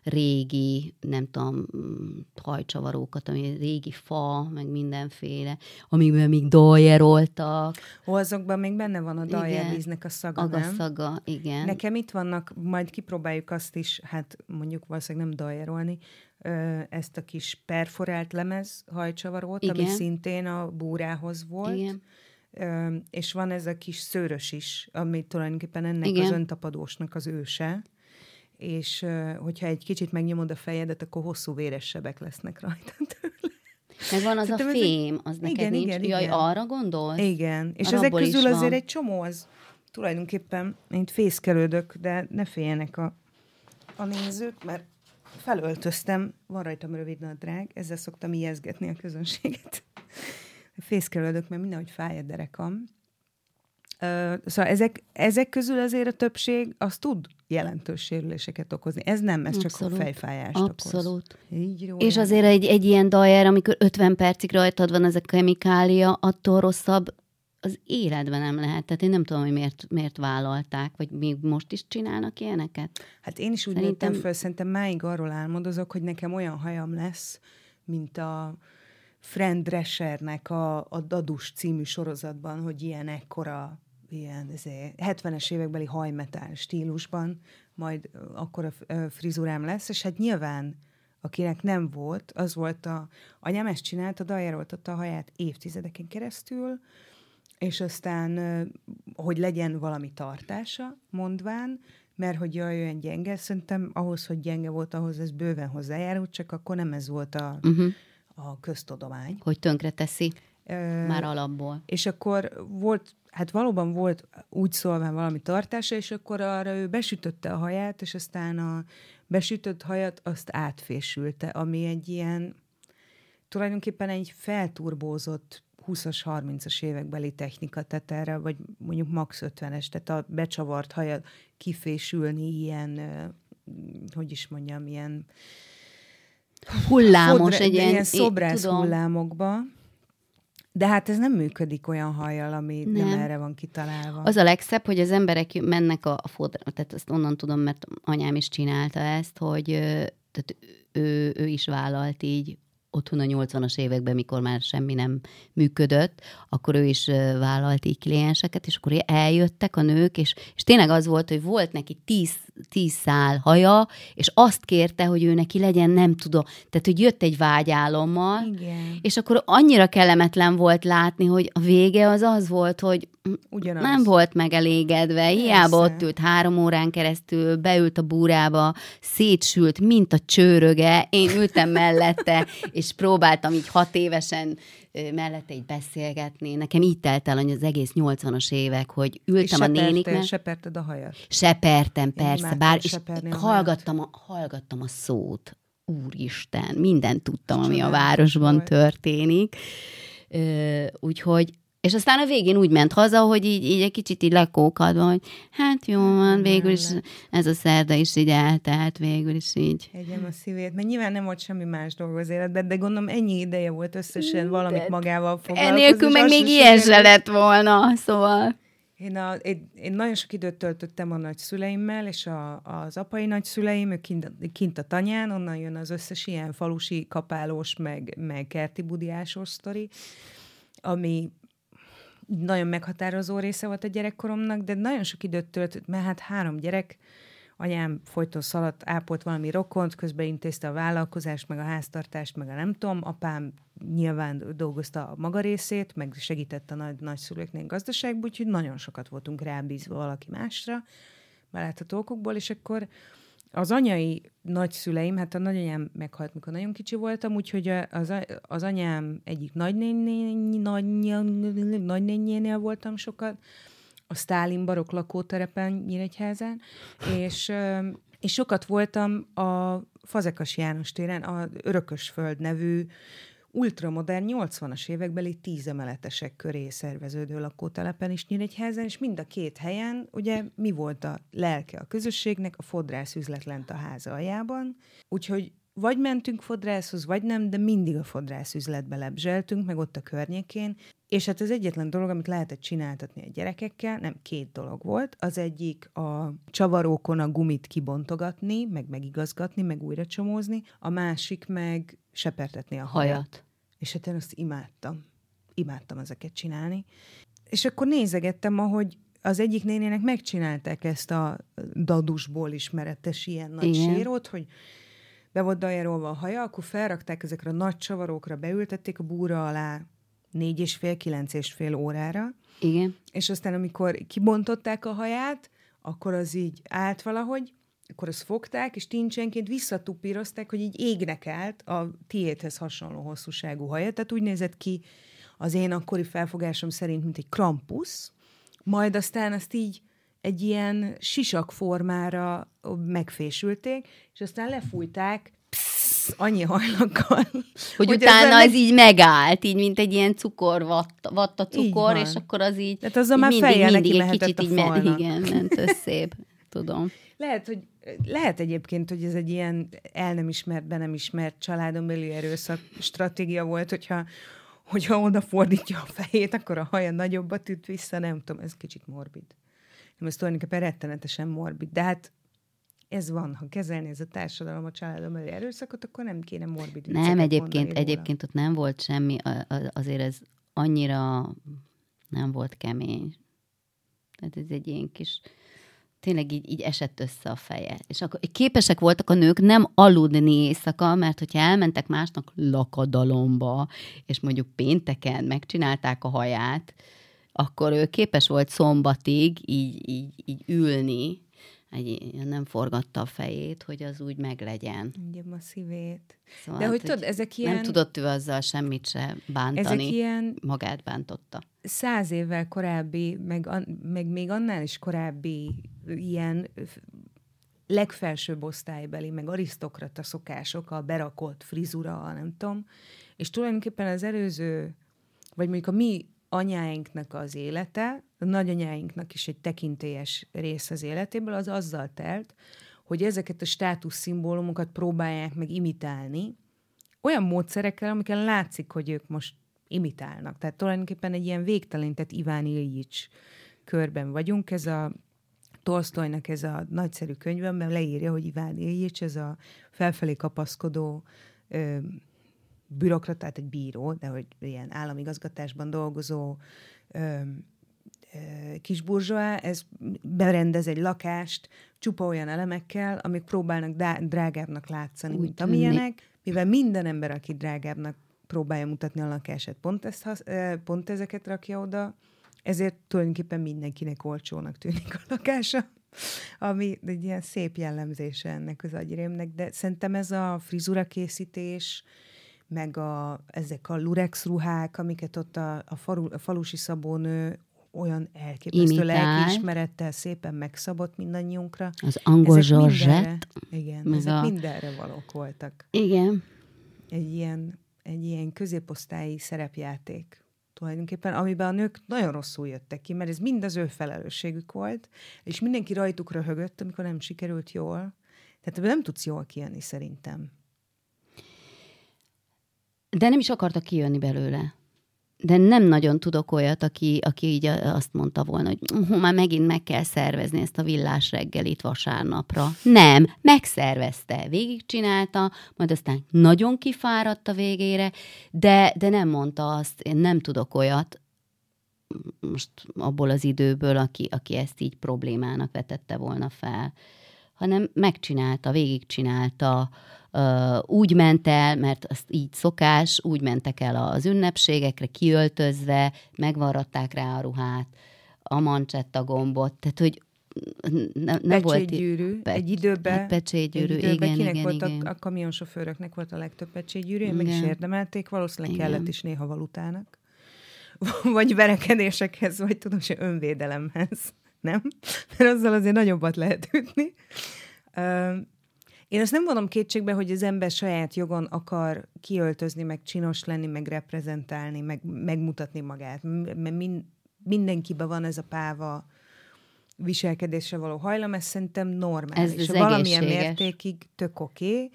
régi, nem tudom, hajcsavarókat, ami régi fa, meg mindenféle, amiben még doljeroltak, Ó, azokban még benne van a Igen. daljelvíznek a szaga, nem? agaszaga, igen. Nekem itt vannak, majd kipróbáljuk azt is, hát mondjuk valószínűleg nem daljerolni, ö, ezt a kis perforált lemez hajcsavarót, ami Igen. szintén a búrához volt. Igen. Ö, és van ez a kis szőrös is, ami tulajdonképpen ennek Igen. az öntapadósnak az őse. És hogyha egy kicsit megnyomod a fejedet, akkor hosszú véres sebek lesznek rajta tőle. Meg van az Szerintem a fém, az neked Igen, nincs. igen, Jaj, igen. arra gondolsz? Igen, és Mert ezek közül azért van. egy csomó az tulajdonképpen, én fészkelődök, de ne féljenek a, a nézők, mert felöltöztem, van rajtam rövid nadrág, ezzel szoktam ijeszgetni a közönséget. Fészkelődök, mert mindenhogy fáj a derekam. Ö, Szóval ezek, ezek közül azért a többség az tud jelentős sérüléseket okozni. Ez nem, ez csak a Abszolút. fejfájást Abszolút. okoz. Így jó. És azért egy, egy ilyen dajer, amikor 50 percig rajtad van ez a kemikália, attól rosszabb az életben nem lehet. Tehát én nem tudom, hogy miért, miért vállalták, vagy még most is csinálnak ilyeneket. Hát én is úgy Szerintem- nőttem föl, szerintem máig arról álmodozok, hogy nekem olyan hajam lesz, mint a Friend Dreschernek a, a Dadus című sorozatban, hogy ilyen ekkora, ilyen ezért, 70-es évekbeli hajmetál stílusban, majd ö, akkora ö, frizurám lesz, és hát nyilván akinek nem volt, az volt a... Anyám ezt csinálta, dajeroltatta a haját évtizedeken keresztül, és aztán, hogy legyen valami tartása, mondván, mert hogy jaj, olyan gyenge, szerintem ahhoz, hogy gyenge volt, ahhoz ez bőven hozzájárult, csak akkor nem ez volt a, Uh-huh. a köztudomány. Hogy tönkre teszi Ö, már alapból. és akkor volt, hát valóban volt úgy szólván valami tartása, és akkor arra ő besütötte a haját, és aztán a besütött hajat azt átfésülte, ami egy ilyen, tulajdonképpen egy felturbózott 20-as, 30-as évekbeli technika, tehát erre, vagy mondjuk max 50-es, tehát a becsavart hajat kifésülni ilyen, hogy is mondjam, ilyen Hullámos fodra- egy ilyen... ilyen szobrász tudom. hullámokba. De hát ez nem működik olyan hajjal, ami nem, Nem. erre van kitalálva. Az a legszebb, hogy az emberek mennek a, a fodra, tehát ezt onnan tudom, mert anyám is csinálta ezt, hogy tehát ő, ő is vállalt így otthon a 80-as években, mikor már semmi nem működött, akkor ő is vállalt így klienseket, és akkor eljöttek a nők, és, és tényleg az volt, hogy volt neki tíz tíz szál haja, és azt kérte, hogy ő neki legyen, nem tudom, tehát, hogy jött egy vágyálommal, Igen. és akkor annyira kellemetlen volt látni, hogy a vége az az volt, hogy Ugyanaz. nem volt megelégedve, hiába Persze. ott ült három órán keresztül, beült a búrába, szétsült, mint a csőröge, én ültem mellette, és próbáltam így hat évesen mellette így beszélgetni. Nekem így telt el az egész 80-as évek, hogy És ültem a seperte- néniknek, Seperted a hajat. sepertem, persze, bár, és a hallgattam a, hallgattam a szót. Úristen, mindent tudtam, ami a városban történik. Úgyhogy, és aztán a végén úgy ment haza, hogy így, így egy kicsit így lekókadva, hogy hát jó van, végül is ez a szerda is így eltelt, végül is így. Egyem a szívét, mert nyilván nem volt semmi más dolog az életben, de gondolom ennyi ideje volt összesen valamit magával foglalkozni. Ennélkül és meg még ilyen se lett volna, szóval... Én, a, én, én nagyon sok időt töltöttem a nagyszüleimmel, és a, az apai nagyszüleim, ők kint, kint a tanyán, onnan jön az összes ilyen falusi kapálós, meg, meg kerti budiásos sztori, ami nagyon meghatározó része volt a gyerekkoromnak, de nagyon sok időt töltött, mert hát három gyerek, anyám folyton szaladt, ápolt valami rokont, közben intézte a vállalkozást, meg a háztartást, meg a nem tudom, apám nyilván dolgozta a maga részét, meg segített a nagy, nagyszülőknél gazdaságban, úgyhogy nagyon sokat voltunk rábízva valaki másra, belátható okokból, és akkor az anyai nagyszüleim, hát a nagyanyám meghalt, mikor nagyon kicsi voltam, úgyhogy az, az anyám egyik nagynényénél voltam sokat, a Stálin barok lakóterepen Nyíregyházán, és, és sokat voltam a Fazekas János téren, a Örökösföld nevű ultramodern 80-as évekbeli tízemeletesek köré szerveződő lakótelepen is Nyíregyházen, és mind a két helyen, ugye mi volt a lelke a közösségnek, a fodrász üzlet lent a háza aljában, úgyhogy vagy mentünk fodrászhoz, vagy nem, de mindig a fodrász üzletbe lebzseltünk, meg ott a környékén, és hát az egyetlen dolog, amit lehetett csináltatni a gyerekekkel, nem két dolog volt, az egyik a csavarókon a gumit kibontogatni, meg megigazgatni, meg újra csomózni, a másik meg sepertetni a hajat. Hajat. És hát én azt imádtam. Imádtam ezeket csinálni. És akkor nézegettem, ahogy az egyik nénének megcsinálták ezt a dadusból ismeretes ilyen nagy Igen. sérót, hogy be volt dajarolva a haja, akkor felrakták ezekre a nagy csavarókra, beültették a búra alá négy és fél, kilenc és fél órára, Igen. és aztán amikor kibontották a haját, akkor az így állt valahogy, akkor azt fogták, és tincsenként visszatupírozták, hogy így égnek állt a tiédhez hasonló hosszúságú haja. Tehát úgy nézett ki az én akkori felfogásom szerint, mint egy krampusz, majd aztán azt így egy ilyen sisak formára megfésülték, és aztán lefújták annyi hajlakkal. Hogy, hogy utána ez meg- így megállt, így mint egy ilyen cukor, vatta, vatta cukor, és akkor az így, Tehát azzal így már mindig, mindig egy kicsit így me- falnak. igen, ment összébb, tudom. Lehet, hogy lehet egyébként, hogy ez egy ilyen el nem ismert, be nem ismert családon belüli erőszak stratégia volt, hogyha, hogyha odafordítja a fejét, akkor a haja nagyobbat üt vissza, nem tudom, ez kicsit morbid. Nem, ez tulajdonképpen rettenetesen morbid, de hát ez van, ha kezelni ez a társadalom a családon belüli erőszakot, akkor nem kéne morbid Nem, egyébként, egyébként ott nem volt semmi, azért ez annyira nem volt kemény. Tehát ez egy ilyen kis, tényleg így, így esett össze a feje. És akkor képesek voltak a nők nem aludni éjszaka, mert hogyha elmentek másnak lakadalomba, és mondjuk pénteken megcsinálták a haját, akkor ő képes volt szombatig így, így, így ülni, egy, nem forgatta a fejét, hogy az úgy meglegyen. Mondjam a szívét. Szóval De hogy hát, tudod, ezek ilyen- Nem tudott ő azzal semmit se bántani. Ezek ilyen Magát bántotta. száz évvel korábbi, meg, meg még annál is korábbi ilyen legfelsőbb osztálybeli, meg arisztokrata szokások, a berakott frizura, a nem tudom, és tulajdonképpen az előző, vagy mondjuk a mi anyáinknak az élete, a nagyanyáinknak is egy tekintélyes rész az életéből, az azzal telt, hogy ezeket a státuszszimbólumokat próbálják meg imitálni, olyan módszerekkel, amikkel látszik, hogy ők most imitálnak. Tehát tulajdonképpen egy ilyen végtelenített Iván Ilyics körben vagyunk. Ez a Tolstoynak ez a nagyszerű könyve, amiben leírja, hogy Iván Ilyics, ez a felfelé kapaszkodó ö, bürokrat, tehát egy bíró, de hogy ilyen államigazgatásban dolgozó ö, kis burzsóá, ez berendez egy lakást csupa olyan elemekkel, amik próbálnak dá- drágábbnak látszani, Úgy mint amilyenek, mivel minden ember, aki drágábbnak próbálja mutatni a lakását, pont, ezt, hasz- pont ezeket rakja oda, ezért tulajdonképpen mindenkinek olcsónak tűnik a lakása, ami egy ilyen szép jellemzése ennek az agyrémnek, de szerintem ez a frizura készítés, meg a, ezek a lurex ruhák, amiket ott a, a, falu, a falusi szabónő olyan elképesztő Imitált. lelkiismerettel szépen megszabott mindannyiunkra. Az angol Ezek mindenre- Zsorzsett. Igen, meg ezek a- mindenre valók voltak. Igen. Egy ilyen, egy ilyen középosztályi szerepjáték tulajdonképpen, amiben a nők nagyon rosszul jöttek ki, mert ez mind az ő felelősségük volt, és mindenki rajtuk röhögött, amikor nem sikerült jól. Tehát ebből nem tudsz jól kijönni szerintem. De nem is akartak kijönni belőle. De nem nagyon tudok olyat, aki, aki így azt mondta volna, hogy "Hú, már megint meg kell szervezni ezt a villás reggelit vasárnapra. Nem, megszervezte, végigcsinálta, majd aztán nagyon kifáradt a végére, de, de nem mondta azt, én nem tudok olyat, most abból az időből, aki, aki ezt így problémának vetette volna fel, hanem megcsinálta, végigcsinálta, úgy ment el, mert azt így szokás, úgy mentek el az ünnepségekre, kiöltözve, megvarratták rá a ruhát, a mancsetta gombot, tehát hogy ne, nem volt... Pecsétgyűrű. Pecs- egy időben, hát pecsétgyűrű, egy időben igen, kinek igen, volt igen. A, a kamionsofőröknek volt a legtöbb pecsétgyűrű, meg is Igen. érdemelték, valószínűleg Igen. kellett is néha valutának. Vagy verekedésekhez, vagy tudom, hogy önvédelemhez. Nem? Mert azzal azért nagyobbat lehet ütni. Én azt nem vonom kétségbe, hogy az ember saját jogon akar kiöltözni, meg csinos lenni, meg reprezentálni, meg megmutatni magát. Mert min, mindenkiben van ez a páva viselkedésre való hajlam, ez szerintem normális. Ez az valamilyen mértékig tök oké.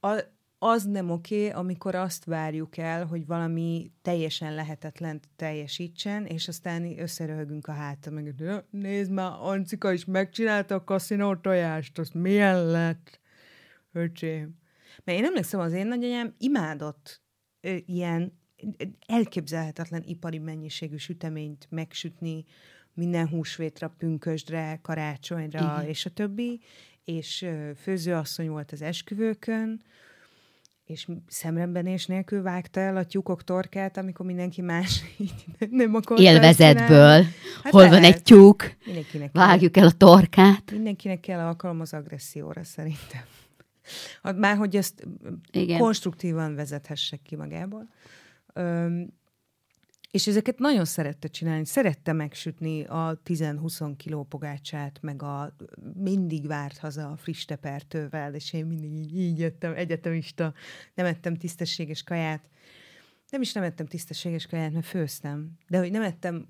Okay. Az nem oké, okay, amikor azt várjuk el, hogy valami teljesen lehetetlen teljesítsen, és aztán összeröhögünk a háta, "Ja, nézd már, Ancika is megcsinálta a kaszinó tojást, azt milyen lett, öcsém. Mert én emlékszem, az én nagyanyám imádott ö, ilyen elképzelhetetlen ipari mennyiségű süteményt megsütni minden húsvétra, pünkösdre, karácsonyra, Igen. És a többi, és főzőasszony volt az esküvőkön, és szemrembenés nélkül vágta el a tyúkok torkát, amikor mindenki más így nem akart Élvezetből. Hát hol van lehet. egy tyúk, Mindenkinek kell- vágjuk el a torkát. Mindenkinek kell alkalom az agresszióra, szerintem. Hát Már, hogy ezt Igen. Konstruktívan vezethessek ki magából. Öm, és ezeket nagyon szerette csinálni. Szerette megsütni a 10-20 kiló pogácsát, meg a mindig várt haza a friss tepertővel, és én mindig így, így jöttem, egyetemista, nem ettem tisztességes kaját. Nem is nem ettem tisztességes kaját, mert főztem. De hogy nem ettem,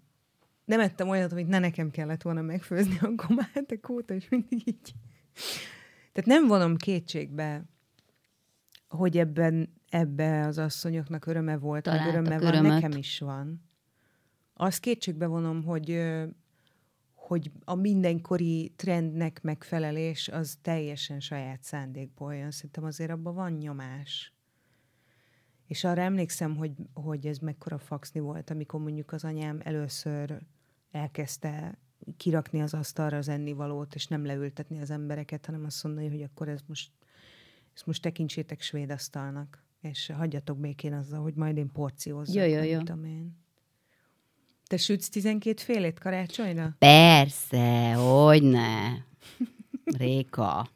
nem ettem olyat, amit ne nekem kellett volna megfőzni, akkor már ettek óta, és mindig így. Tehát nem vonom kétségbe, hogy ebben ebbe az asszonyoknak öröme volt, meg Találtak öröme van, örömöt. nekem is van. Azt kétségbe vonom, hogy, hogy a mindenkori trendnek megfelelés az teljesen saját szándékból jön. Szerintem azért abban van nyomás. És arra emlékszem, hogy, hogy ez mekkora faxni volt, amikor mondjuk az anyám először elkezdte kirakni az asztalra az ennivalót, és nem leültetni az embereket, hanem azt mondani, hogy akkor ez most, ezt most tekintsétek svéd asztalnak, és hagyjatok békén azzal, hogy majd én porciózzak. Jó, jó, jó. tudom én. Te sütsz 12 félét karácsonyra? Persze, hogyne. Réka.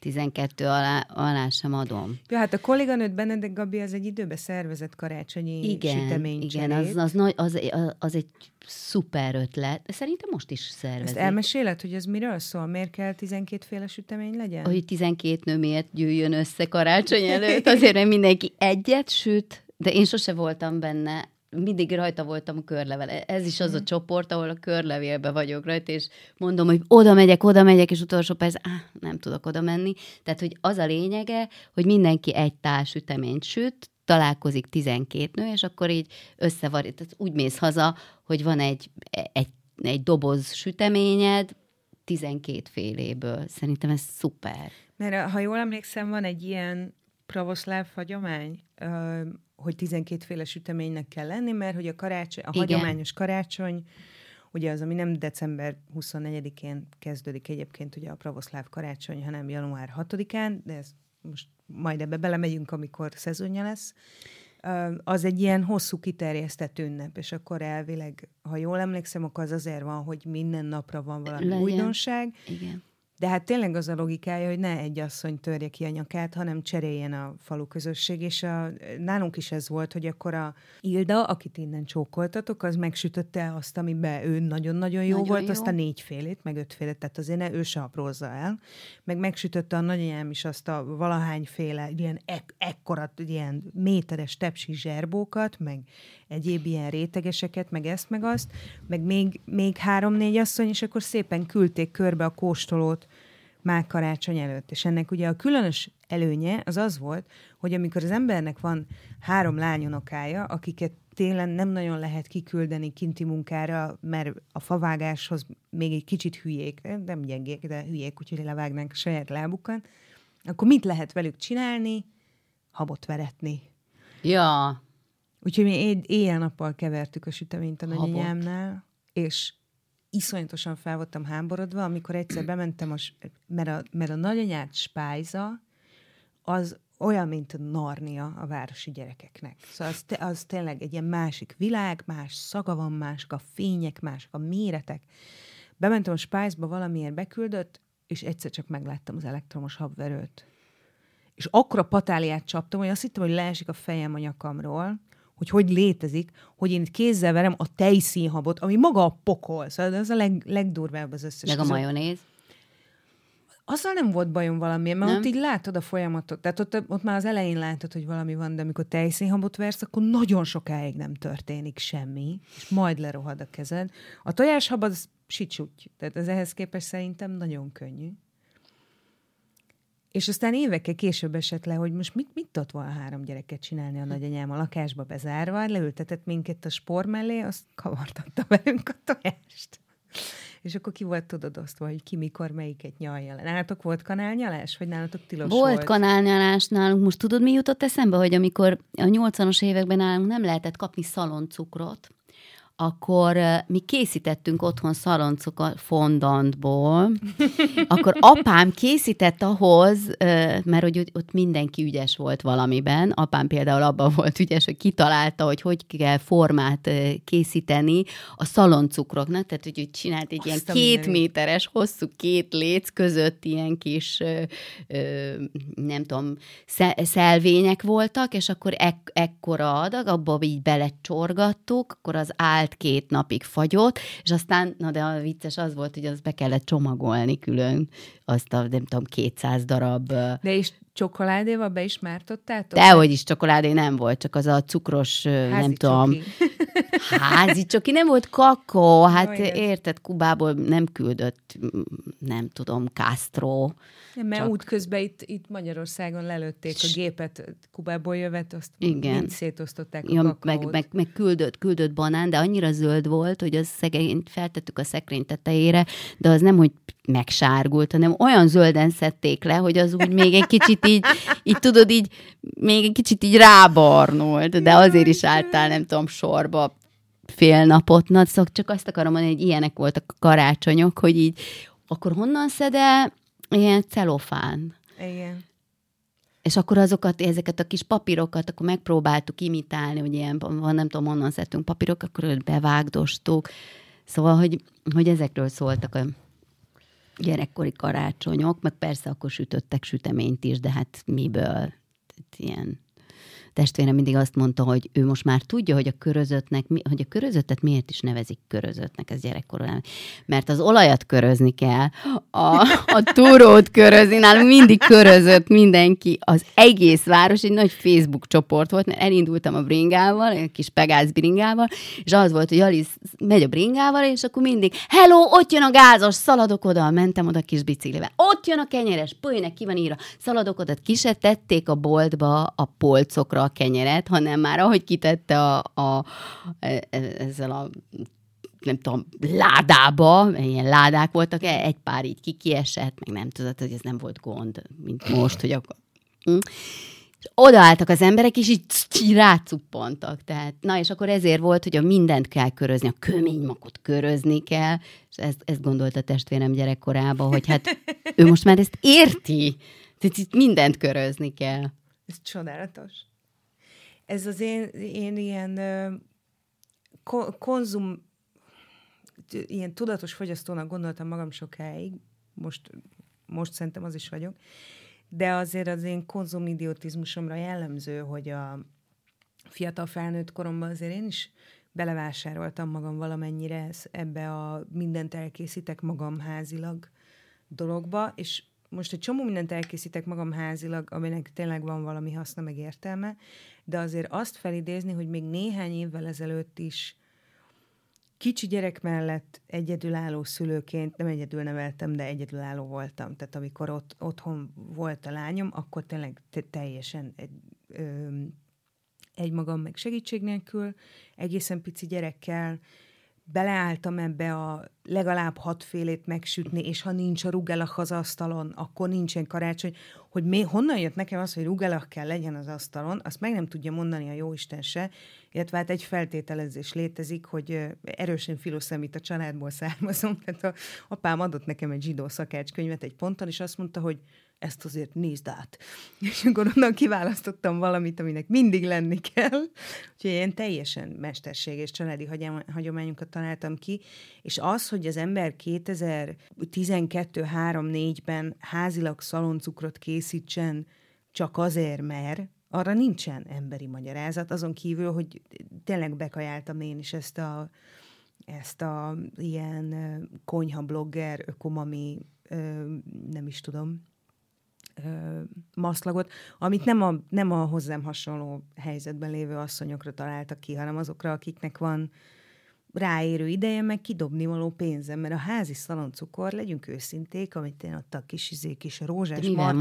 12 alá, alá sem adom. Ja, hát a kolléganőd Benedek Gabi az egy időbe szervezett karácsonyi Igen, sütemény igen az, az, nagy, az, az egy szuper ötlet. Szerintem most is Ezt szervezik. elmeséled, hogy ez miről szól? Miért kell 12 féle sütemény legyen? hogy 12 nő miért gyűjjön össze karácsony előtt, azért, mert mindenki egyet süt, de én sose voltam benne, mindig rajta voltam a körlevel. Ez is az a csoport, ahol a körlevélbe vagyok rajta, és mondom, hogy oda megyek, oda megyek, és utolsó perc, áh, nem tudok oda menni. Tehát, hogy az a lényege, hogy mindenki egy tál süteményt süt, találkozik 12 nő, és akkor így összevar, tehát úgy mész haza, hogy van egy, egy, egy doboz süteményed, 12 féléből. Szerintem ez szuper. Mert ha jól emlékszem, van egy ilyen pravoszláv hagyomány, hogy 12 féle süteménynek kell lenni, mert hogy a, karácsony, a Igen. hagyományos karácsony, ugye az, ami nem december 24-én kezdődik egyébként ugye a pravoszláv karácsony, hanem január 6-án, de ez most majd ebbe belemegyünk, amikor szezonja lesz, az egy ilyen hosszú kiterjesztett ünnep, és akkor elvileg, ha jól emlékszem, akkor az azért van, hogy minden napra van valami Legyen. újdonság, Igen. De hát tényleg az a logikája, hogy ne egy asszony törje ki a nyakát, hanem cseréljen a falu közösség, és a, nálunk is ez volt, hogy akkor a Ilda, akit innen csókoltatok, az megsütötte azt, amiben ő nagyon-nagyon jó Nagyon volt, jó. azt a négy félét, meg öt félét, tehát azért ne ő se aprózza el. Meg megsütötte a nagyanyám is azt a valahányféle, ilyen ek- ekkora, ilyen méteres tepsi zserbókat, meg egyéb ilyen rétegeseket, meg ezt, meg azt, meg még, még három-négy asszony, és akkor szépen küldték körbe a kóstolót már karácsony előtt. És ennek ugye a különös előnye az az volt, hogy amikor az embernek van három lányonokája, akiket télen nem nagyon lehet kiküldeni kinti munkára, mert a favágáshoz még egy kicsit hülyék, nem gyengék, de hülyék, úgyhogy levágnánk a saját lábukat, akkor mit lehet velük csinálni? Habot veretni. Ja, Úgyhogy mi éj- éjjel-nappal kevertük a süteményt a nagyanyámnál, és iszonyatosan fel voltam háborodva, amikor egyszer bementem, a, mert, a, mert a nagyanyát spájza, az olyan, mint a Narnia a városi gyerekeknek. Szóval az, te, az tényleg egy ilyen másik világ, más szaga van, mások a fények, mások a méretek. Bementem a spájzba, valamiért beküldött, és egyszer csak megláttam az elektromos habverőt. És akkora patáliát csaptam, hogy azt hittem, hogy leesik a fejem a nyakamról, hogy hogy létezik, hogy én itt kézzel verem a tejszínhabot, ami maga a pokol. Szóval ez a leg, legdurvább az összes. meg a majonéz. Azzal nem volt bajom valami, mert Nem? ott így látod a folyamatot. Tehát ott, ott már az elején látod, hogy valami van, de amikor tejszínhabot versz, akkor nagyon sokáig nem történik semmi, és majd lerohad a kezed. A tojáshab az sicsúgy, tehát ez ehhez képest szerintem nagyon könnyű. És aztán évekkel később esett le, hogy most mit, mit tudott volna három gyereket csinálni a nagyanyám a lakásba bezárva, leültetett minket a spor mellé, azt kavartatta velünk a tojást. És akkor ki volt tudod osztva, hogy ki mikor melyiket nyalja le. Nálatok volt kanálnyalás, vagy nálatok tilos Volt, volt? kanálnyalás nálunk. Most tudod, mi jutott eszembe, hogy amikor a 80-as években nálunk nem lehetett kapni szaloncukrot, akkor mi készítettünk otthon szaloncukrot fondantból, akkor apám készített ahhoz, mert hogy ott- mindenki ügyes volt valamiben, apám például abban volt ügyes, hogy kitalálta, hogy hogy kell formát készíteni a szaloncukroknak, tehát hogy ő csinált egy ilyen Azt két méteres, hosszú két léc között ilyen kis, nem tudom, sze- szelvények voltak, és akkor ek- ekkora adag, abba így belecsorgattuk, akkor az állt két napig fagyott, és aztán, na de a vicces az volt, hogy azt be kellett csomagolni külön, azt a, nem tudom, 200 darab De és csokoládéval be is mártottátok? Dehogy is csokoládé nem volt, csak az a cukros, Házi nem tudom, csoki. házi csoki, nem volt kakó, hát igen. érted, Kubából nem küldött, mm, nem tudom, Castro, Nem, mert Csak- útközben itt, itt Magyarországon lelőtték a gépet, Kubából jövet, azt Igen. mind szétosztották a Ja, kakaót. meg, meg, meg küldött, küldött banán, de annyira zöld volt, hogy az szegény, feltettük a szekrény tetejére, de az nem, hogy megsárgult, hanem olyan zölden szedték le, hogy az úgy még egy kicsit így, így tudod, így még egy kicsit így rábarnult, de azért is álltál, nem tudom, sorba fél napot, na, szóval csak azt akarom mondani, hogy ilyenek voltak a karácsonyok, hogy így, akkor honnan szed-e ilyen celofán? Igen. És akkor azokat, ezeket a kis papírokat, akkor megpróbáltuk imitálni, hogy ilyen, van, nem tudom, honnan szedtünk papírok, akkor őt bevágdostuk. Szóval, hogy, hogy ezekről szóltak a gyerekkori karácsonyok, meg persze akkor sütöttek süteményt is, de hát miből? Tehát ilyen testvérem mindig azt mondta, hogy ő most már tudja, hogy a körözöttnek, hogy a körözöttet miért is nevezik körözöttnek, ez gyerekkorban. Mert az olajat körözni kell, a, a túrót körözni, nálunk mindig körözött mindenki, az egész város, egy nagy Facebook csoport volt, mert elindultam a bringával, egy kis pegász bringával, és az volt, hogy Alice megy a bringával, és akkor mindig, hello, ott jön a gázos, szaladok oda, mentem oda kis biciklivel, ott jön a kenyeres, pölynek ki van írva, szaladok oda, ki se tették a boltba a polcokra a kenyeret, hanem már ahogy kitette a, a, e- e- ezzel a nem tudom, ládába, ilyen ládák voltak, e- egy pár így kikiesett, meg nem tudod, hogy ez nem volt gond, mint most, hogy akkor... Hm. És odaálltak az emberek, és így, rácuppantak. Tehát, na, és akkor ezért volt, hogy a mindent kell körözni, a köménymakot körözni kell, és ezt, ezt gondolt a testvérem gyerekkorában, hogy hát ő most már ezt érti. Tehát itt mindent körözni kell. Ez csodálatos. Ez az én, én ilyen ko- konzum, ilyen tudatos fogyasztónak gondoltam magam sokáig, most, most szerintem az is vagyok, de azért az én konzumidiotizmusomra jellemző, hogy a fiatal felnőtt koromban azért én is belevásároltam magam valamennyire ebbe a mindent elkészítek magam házilag dologba, és most egy csomó mindent elkészítek magam házilag, aminek tényleg van valami haszna meg értelme, de azért azt felidézni, hogy még néhány évvel ezelőtt is kicsi gyerek mellett egyedülálló szülőként, nem egyedül neveltem, de egyedülálló voltam. Tehát amikor ott, otthon volt a lányom, akkor tényleg te, teljesen egy, ö, egymagam meg segítség nélkül, egészen pici gyerekkel, beleálltam ebbe a legalább hatfélét megsütni, és ha nincs a rugelach az asztalon, akkor nincsen karácsony. Hogy mi, honnan jött nekem az, hogy rugelach kell legyen az asztalon, azt meg nem tudja mondani a jóisten se, illetve hát egy feltételezés létezik, hogy erősen filoszemít a családból származom, tehát a apám adott nekem egy zsidó szakácskönyvet egy ponttal, és azt mondta, hogy ezt azért nézd át. És akkor onnan kiválasztottam valamit, aminek mindig lenni kell. Úgyhogy ilyen teljesen mesterséges családi hagyományunkat találtam ki, és az, hogy az ember 2012-3-4-ben házilag szaloncukrot készítsen csak azért, mert arra nincsen emberi magyarázat, azon kívül, hogy tényleg bekajáltam én is ezt a, ezt a ilyen konyha blogger, ökomami, nem is tudom, maszlagot, amit nem a, nem a hozzám hasonló helyzetben lévő asszonyokra találtak ki, hanem azokra, akiknek van ráérő ideje, meg kidobni való pénzem, mert a házi szaloncukor, legyünk őszinték, amit én a kis izé, kis rózsás Mivel,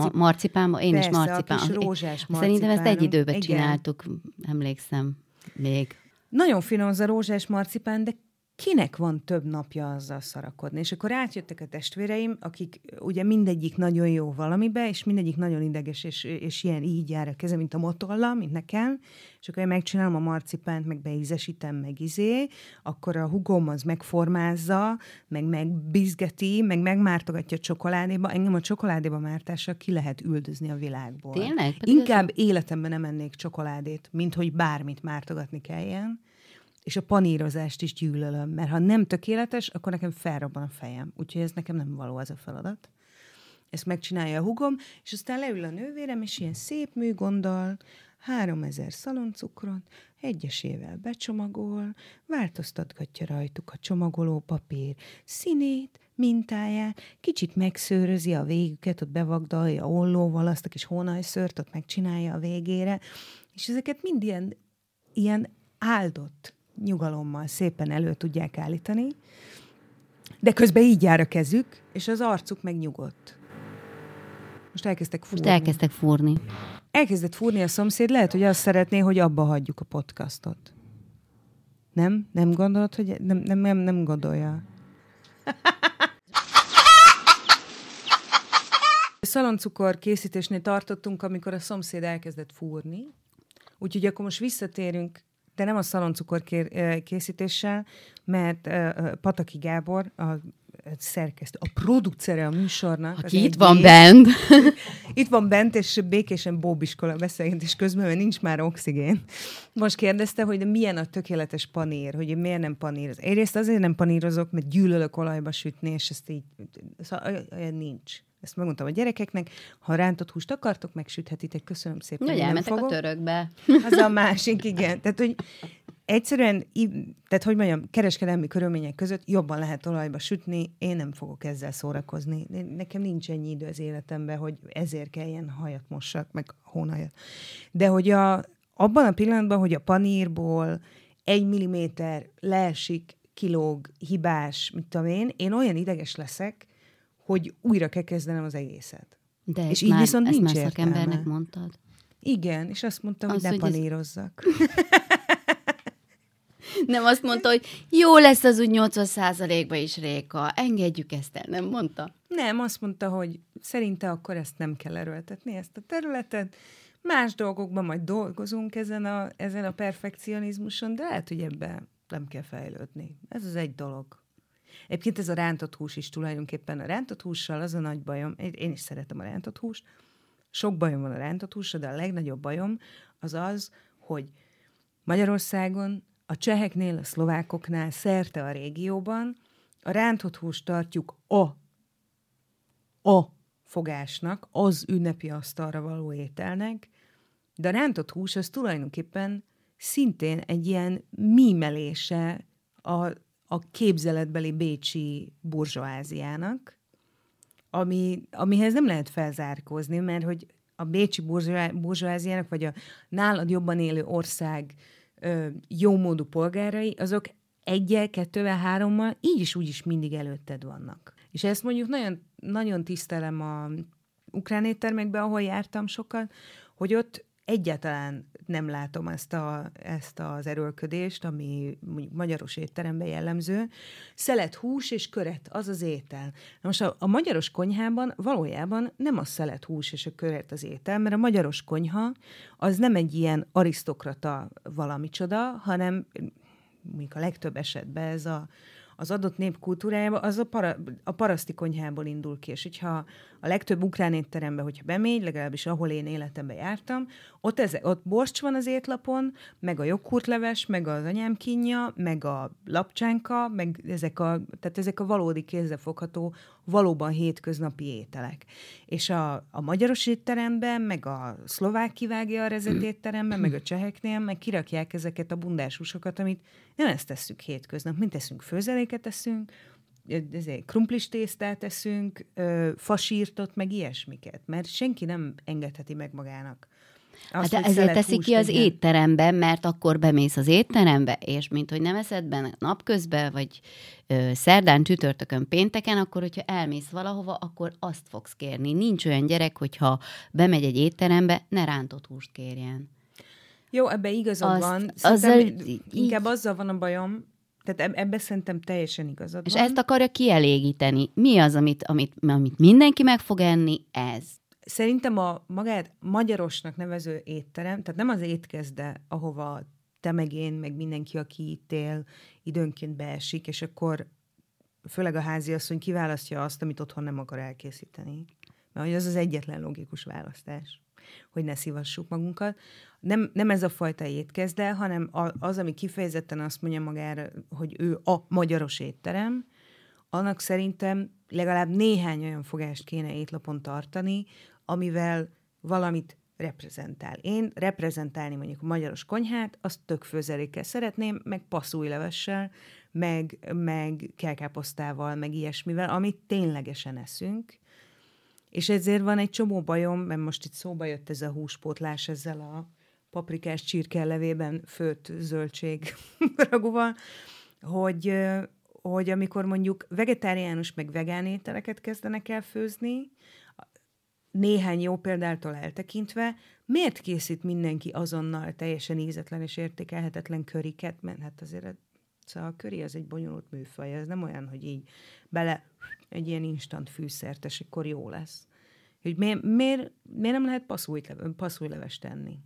én Persze, is marcipán. A kis rózsás Szerintem ezt egy időben Igen. csináltuk, emlékszem még. Nagyon finom az a rózsás marcipán, de kinek van több napja azzal szarakodni. És akkor átjöttek a testvéreim, akik ugye mindegyik nagyon jó valamibe, és mindegyik nagyon ideges, és, és ilyen így jár a keze, mint a motolla, mint nekem, és akkor én megcsinálom a marcipánt, meg beízesítem, meg izé, akkor a hugom az megformázza, meg megbizgeti, meg megmártogatja a csokoládéba. Engem a csokoládéba mártással ki lehet üldözni a világból. Tényleg? Inkább ez... életemben nem ennék csokoládét, mint hogy bármit mártogatni kelljen és a panírozást is gyűlölöm, mert ha nem tökéletes, akkor nekem felrobban a fejem. Úgyhogy ez nekem nem való ez a feladat. Ezt megcsinálja a hugom, és aztán leül a nővérem, és ilyen szép műgonddal, 3000 szaloncukrot, egyesével becsomagol, változtatgatja rajtuk a csomagoló papír színét, mintáját, kicsit megszőrözi a végüket, ott bevagdalja ollóval, azt a kis hónajszört ott megcsinálja a végére, és ezeket mind ilyen, ilyen áldott nyugalommal szépen elő tudják állítani, de közben így jár a kezük, és az arcuk meg nyugodt. Most elkezdtek fúrni. Most elkezdtek fúrni. Elkezdett fúrni a szomszéd, lehet, hogy azt szeretné, hogy abba hagyjuk a podcastot. Nem? Nem gondolod, hogy nem, nem, nem, nem gondolja? Szaloncukor készítésnél tartottunk, amikor a szomszéd elkezdett fúrni. Úgyhogy akkor most visszatérünk de nem a szaloncukor készítéssel, mert Pataki Gábor, a szerkesztő, a producere a műsornak. Aki itt van bent. itt van bent, és békésen bóbiskola beszélgetés közben, mert nincs már oxigén. Most kérdezte, hogy de milyen a tökéletes panír, hogy miért nem paníroz. Egyrészt azért nem panírozok, mert gyűlölök olajba sütni, és ezt így, szóval olyan nincs. Ezt megmondtam a gyerekeknek, ha rántott húst akartok, megsüthetitek, köszönöm szépen. Hogy elmentek a törökbe. Az a másik, igen. Tehát, hogy egyszerűen, tehát hogy mondjam, kereskedelmi körülmények között jobban lehet olajba sütni, én nem fogok ezzel szórakozni. Nekem nincs ennyi idő az életemben, hogy ezért kelljen hajat mossak, meg hónajat. De hogy a, abban a pillanatban, hogy a panírból egy milliméter leesik, kilóg, hibás, mit tudom én, én olyan ideges leszek, hogy újra kell kezdenem az egészet. De és így már, viszont nincs már szakembernek mondtad? Igen, és azt mondta, az, hogy ne hogy panírozzak. Ez... nem azt mondta, hogy jó lesz az úgy 80% ba is, Réka, engedjük ezt el, nem mondta? Nem, azt mondta, hogy szerinte akkor ezt nem kell erőltetni, ezt a területet, Más dolgokban majd dolgozunk ezen a, ezen a perfekcionizmuson, de lehet, hogy ebben nem kell fejlődni. Ez az egy dolog. Egyébként ez a rántott hús is tulajdonképpen. A rántott hússal az a nagy bajom, én is szeretem a rántott húst, sok bajom van a rántott hússal, de a legnagyobb bajom az az, hogy Magyarországon, a cseheknél, a szlovákoknál, szerte a régióban a rántott húst tartjuk a, a fogásnak, az ünnepi asztalra való ételnek, de a rántott hús az tulajdonképpen szintén egy ilyen mímelése a, a képzeletbeli bécsi burzsóáziának, ami, amihez nem lehet felzárkózni, mert hogy a bécsi burzsóáziának, vagy a nálad jobban élő ország ö, jómódú polgárai, azok egyel, kettővel, hárommal így is úgy is mindig előtted vannak. És ezt mondjuk nagyon, nagyon tisztelem a ukrán éttermekben, ahol jártam sokat, hogy ott egyáltalán nem látom ezt, a, ezt az erőlködést, ami magyaros étteremben jellemző. Szelet hús és köret, az az étel. Na most a, a magyaros konyhában valójában nem a szelet hús és a köret az étel, mert a magyaros konyha az nem egy ilyen arisztokrata valamicsoda, hanem mondjuk a legtöbb esetben ez a, az adott nép kultúrájába, az a, para, a paraszti konyhából indul ki. És hogyha a legtöbb ukrán étterembe, hogyha bemegy, legalábbis ahol én életemben jártam, ott, ez, ott borcs van az étlapon, meg a joghurtleves, meg az anyám kínja, meg a lapcsánka, meg ezek a, tehát ezek a valódi kézzelfogható, valóban hétköznapi ételek. És a, a magyaros étteremben, meg a szlovák kivágja a rezet étteremben, meg a cseheknél, meg kirakják ezeket a bundásúsokat, amit nem ezt tesszük hétköznap, mint teszünk főzeléket teszünk, krumplis tésztát eszünk, fasírtot, meg ilyesmiket, mert senki nem engedheti meg magának. Azt, hát ezért teszi ki az legyen. étteremben, mert akkor bemész az étterembe, és mint hogy nem eszed benne napközben, vagy ö, szerdán, csütörtökön, pénteken, akkor hogyha elmész valahova, akkor azt fogsz kérni. Nincs olyan gyerek, hogyha bemegy egy étterembe, ne rántott húst kérjen. Jó, ebbe igazad azt, van. Azzal, inkább így... azzal van a bajom, tehát ebbe szerintem teljesen igazad És van. ezt akarja kielégíteni. Mi az, amit, amit, amit mindenki meg fog enni? Ez. Szerintem a magát magyarosnak nevező étterem, tehát nem az étkezde, ahova te meg én, meg mindenki, aki itt él, időnként beesik, és akkor főleg a házi asszony kiválasztja azt, amit otthon nem akar elkészíteni. Mert az az egyetlen logikus választás, hogy ne szívassuk magunkat nem, nem ez a fajta étkezde, hanem az, ami kifejezetten azt mondja magára, hogy ő a magyaros étterem, annak szerintem legalább néhány olyan fogást kéne étlapon tartani, amivel valamit reprezentál. Én reprezentálni mondjuk a magyaros konyhát, azt tök főzelékkel szeretném, meg passzújlevessel, meg, meg kelkáposztával, meg ilyesmivel, amit ténylegesen eszünk. És ezért van egy csomó bajom, mert most itt szóba jött ez a húspótlás ezzel a paprikás csirke levében főtt zöldség ragúval, hogy, hogy amikor mondjuk vegetáriánus meg vegán ételeket kezdenek el főzni, néhány jó példától eltekintve, miért készít mindenki azonnal teljesen ízetlen és értékelhetetlen köriket, mert hát azért szóval a köri az egy bonyolult műfaj, ez nem olyan, hogy így bele egy ilyen instant fűszert, és akkor jó lesz. Hogy miért, miért, miért nem lehet passzújlevest tenni?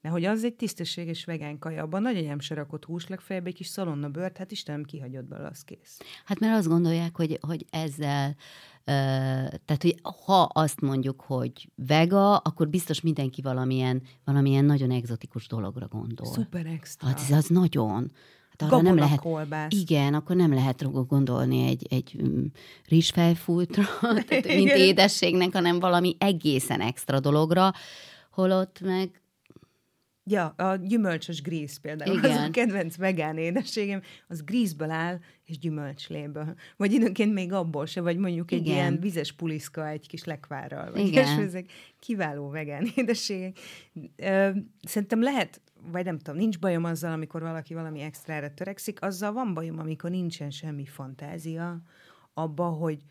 Mert hogy az egy tisztességes vegán kaja, abban nagy nem se rakott hús, legfeljebb egy kis szalonna bőrt, hát Istenem kihagyott belőle, az kész. Hát mert azt gondolják, hogy, hogy ezzel tehát, hogy ha azt mondjuk, hogy vega, akkor biztos mindenki valamilyen, valamilyen nagyon egzotikus dologra gondol. Szuper extra. Hát ez az nagyon. Hát arra nem lehet, kolbász. Igen, akkor nem lehet gondolni egy, egy um, rizsfejfújtra, mint édességnek, hanem valami egészen extra dologra, holott meg Ja, a gyümölcsös gríz például. Igen. Az a kedvenc vegán édességem, az grízből áll, és gyümölcsléből. Vagy időnként még abból se, vagy mondjuk egy Igen. ilyen vizes puliszka egy kis lekvárral. Vagy Igen. És ezek kiváló vegán édességek. Szerintem lehet, vagy nem tudom, nincs bajom azzal, amikor valaki valami extrára törekszik, azzal van bajom, amikor nincsen semmi fantázia abba, hogy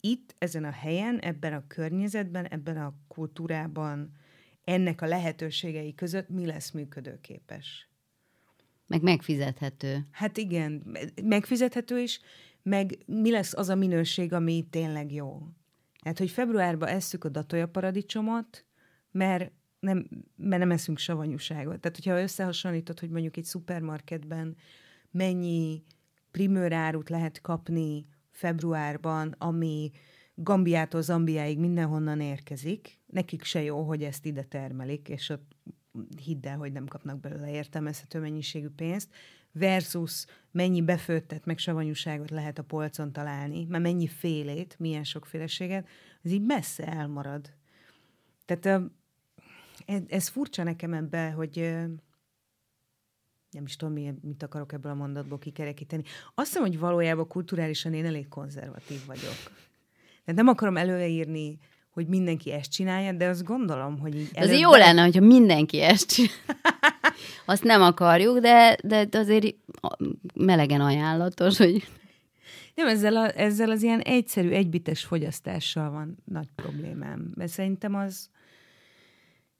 itt, ezen a helyen, ebben a környezetben, ebben a kultúrában, ennek a lehetőségei között mi lesz működőképes. Meg megfizethető. Hát igen, megfizethető is, meg mi lesz az a minőség, ami tényleg jó. Hát, hogy februárban esszük a datoja paradicsomot, mert nem, mert nem eszünk savanyúságot. Tehát, hogyha összehasonlítod, hogy mondjuk egy szupermarketben mennyi primőrárut lehet kapni februárban, ami Gambiától Zambiáig mindenhonnan érkezik, nekik se jó, hogy ezt ide termelik, és ott hidd el, hogy nem kapnak belőle értelmezhető mennyiségű pénzt, versus mennyi befőttet, meg savanyúságot lehet a polcon találni, mert mennyi félét, milyen sokféleséget, ez így messze elmarad. Tehát ez furcsa nekem ebbe, hogy nem is tudom, mit akarok ebből a mondatból kikerekíteni. Azt hiszem, hogy valójában kulturálisan én elég konzervatív vagyok. Tehát nem akarom előírni, hogy mindenki ezt csinálja, de azt gondolom, hogy így előbb... Azért jó lenne, hogyha mindenki ezt csinálja. Azt nem akarjuk, de, de azért melegen ajánlatos, hogy... Nem, ezzel, a, ezzel az ilyen egyszerű, egybites fogyasztással van nagy problémám. Mert szerintem az,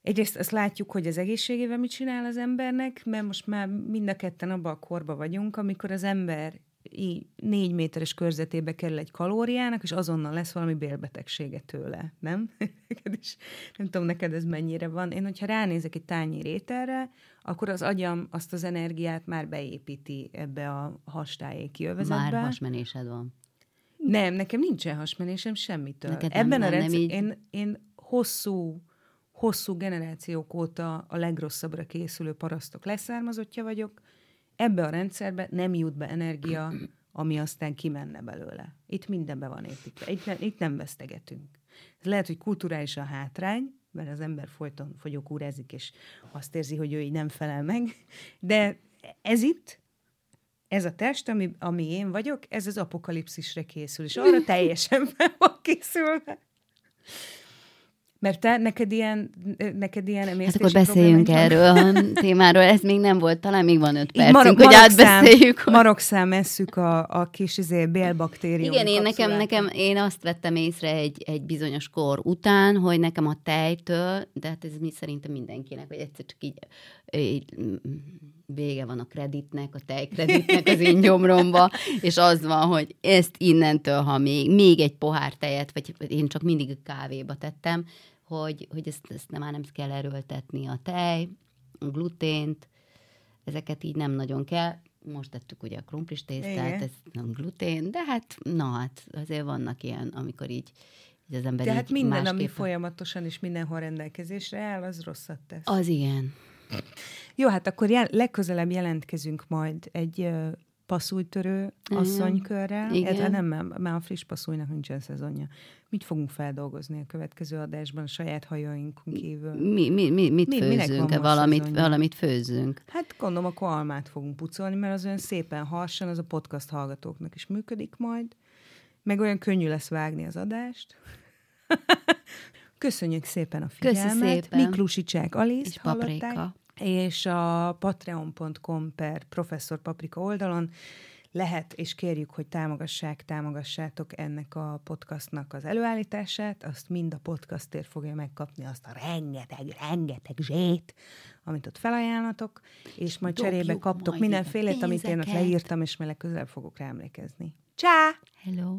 Egyrészt azt látjuk, hogy az egészségével mit csinál az embernek, mert most már mind a ketten abban a korba vagyunk, amikor az ember így négy méteres körzetébe kerül egy kalóriának, és azonnal lesz valami bélbetegsége tőle, nem? is, nem tudom, neked ez mennyire van. Én, hogyha ránézek egy tányi rételre, akkor az agyam azt az energiát már beépíti ebbe a hastályéki övezetbe. Már hasmenésed van. Nem, nekem nincsen hasmenésem semmitől. Neked Ebben nem, a rendszer, így... én, én hosszú hosszú generációk óta a legrosszabbra készülő parasztok leszármazottja vagyok, ebbe a rendszerbe nem jut be energia, ami aztán kimenne belőle. Itt mindenbe van építve. Itt, ne, itt nem vesztegetünk. Ez lehet, hogy kulturálisan hátrány, mert az ember folyton fogyókúrázik, és azt érzi, hogy ő így nem felel meg, de ez itt, ez a test, ami, ami én vagyok, ez az apokalipszisre készül, és arra teljesen fel van készülve. Mert te, neked ilyen, neked ilyen Hát akkor beszéljünk erről a témáról, ez még nem volt, talán még van öt percünk, marok, hogy átbeszéljük. Marokszám esszük a, a kis izé, bélbaktérium Igen, én nekem, nekem, én azt vettem észre egy, egy bizonyos kor után, hogy nekem a tejtől, de hát ez mi szerintem mindenkinek, hogy egyszer csak így, így vége van a kreditnek, a tejkreditnek az én gyomromba, és az van, hogy ezt innentől, ha még, még egy pohár tejet, vagy én csak mindig kávéba tettem, hogy, hogy ezt, ezt nem, már nem kell erőltetni a tej, a glutént, ezeket így nem nagyon kell. Most tettük ugye a krumplis tésztát, ez nem glutén, de hát, na hát azért vannak ilyen, amikor így, így az ember Tehát minden, másképpen... ami folyamatosan és mindenhol rendelkezésre áll, az rosszat tesz. Az igen. Jó, hát akkor jel- legközelebb jelentkezünk majd egy passzújtörő asszonykörrel. Igen. Nem, mert a friss passzújnak nincsen szezonja. Mit fogunk feldolgozni a következő adásban a saját hajóinkon kívül? Mi, mi, mi, mit mi, főzzünk? Valamit, valamit főzzünk? Hát gondolom, akkor almát fogunk pucolni, mert az olyan szépen harsan, az a podcast hallgatóknak is működik majd. Meg olyan könnyű lesz vágni az adást. Köszönjük szépen a figyelmet. Köszi szépen. Miklusi Csák Alice és Paprika és a patreon.com per professzor paprika oldalon lehet, és kérjük, hogy támogassák, támogassátok ennek a podcastnak az előállítását, azt mind a podcastért fogja megkapni azt a rengeteg, rengeteg zsét, amit ott felajánlatok, és majd Dobjuk cserébe kaptok mindenfélét, amit én ott leírtam, és mele közel fogok rá emlékezni. Csá! Hello!